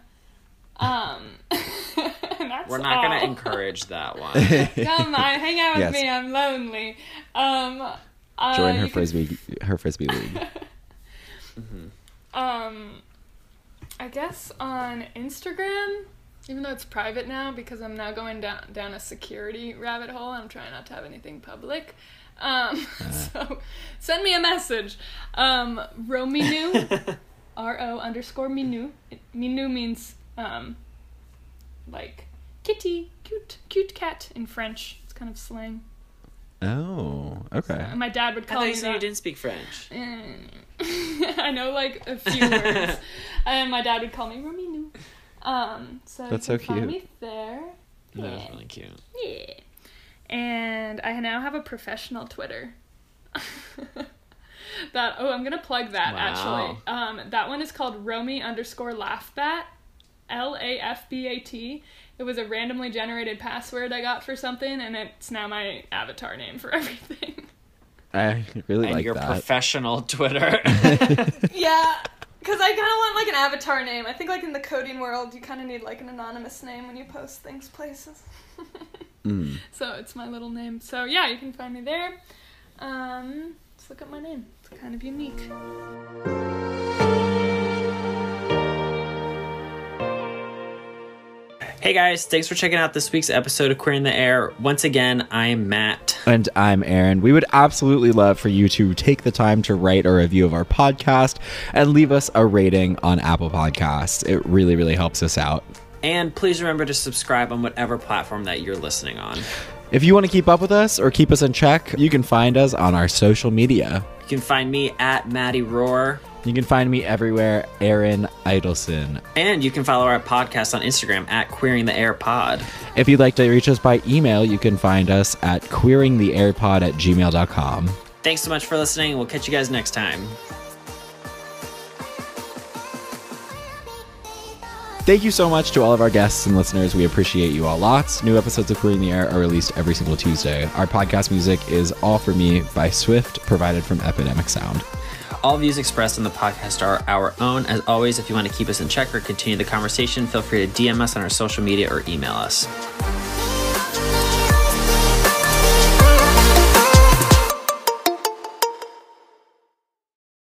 Um, and [laughs] that's We're not going to encourage that [laughs] one. Come on, hang out with Yes. me. I'm lonely. Um, uh, Join her you can- frisbee, her frisbee league. [laughs] Um, I guess on Instagram, even though it's private now because I'm now going down down a security rabbit hole. I'm trying not to have anything public. Um, [laughs] so send me a message. Um, Rominu, R O underscore Minu. Minu means um, like kitty, cute, cute cat in French. It's kind of slang. Oh, okay. And my dad would I call thought me you said you didn't speak French. [laughs] I know like a few words, [laughs] and my dad would call me Rominu. Um, so That's you so can find cute. me there. That was Yeah. really cute. Yeah. And I now have a professional Twitter. [laughs] that oh, I'm gonna plug that Wow. actually. Um, that one is called Romy underscore Lafbat, L A F B A T. It was a randomly generated password I got for something, and it's now my avatar name for [laughs] everything. I really And like your that. professional Twitter. [laughs] [laughs] yeah, because I kind of want like an avatar name. I think like in the coding world, you kind of need like an anonymous name when you post things places. Mm. So it's my little name. So yeah, you can find me there. Um, let's look at my name. It's kind of unique. Hey guys, thanks for checking out this week's episode of Queering the Air. Once again, I'm Matt. And I'm Aaron. We would absolutely love for you to take the time to write a review of our podcast and leave us a rating on Apple Podcasts. It really, really helps us out. And please remember to subscribe on whatever platform that you're listening on. If you want to keep up with us or keep us in check, you can find us on our social media. You can find me at Maddie Roar. You can find me everywhere, Aaron Idelson. And you can follow our podcast on Instagram at Queering the Air Pod. If you'd like to reach us by email, you can find us at queeringtheairpod at gmail.com. Thanks so much for listening. We'll catch you guys next time. Thank you so much to all of our guests and listeners. We appreciate you all lots. New episodes of Queering the Air are released every single Tuesday. Our podcast music is All For Me by Swift, provided from Epidemic Sound. All views expressed on the podcast are our own. As always, if you want to keep us in check or continue the conversation, feel free to DM us on our social media or email us.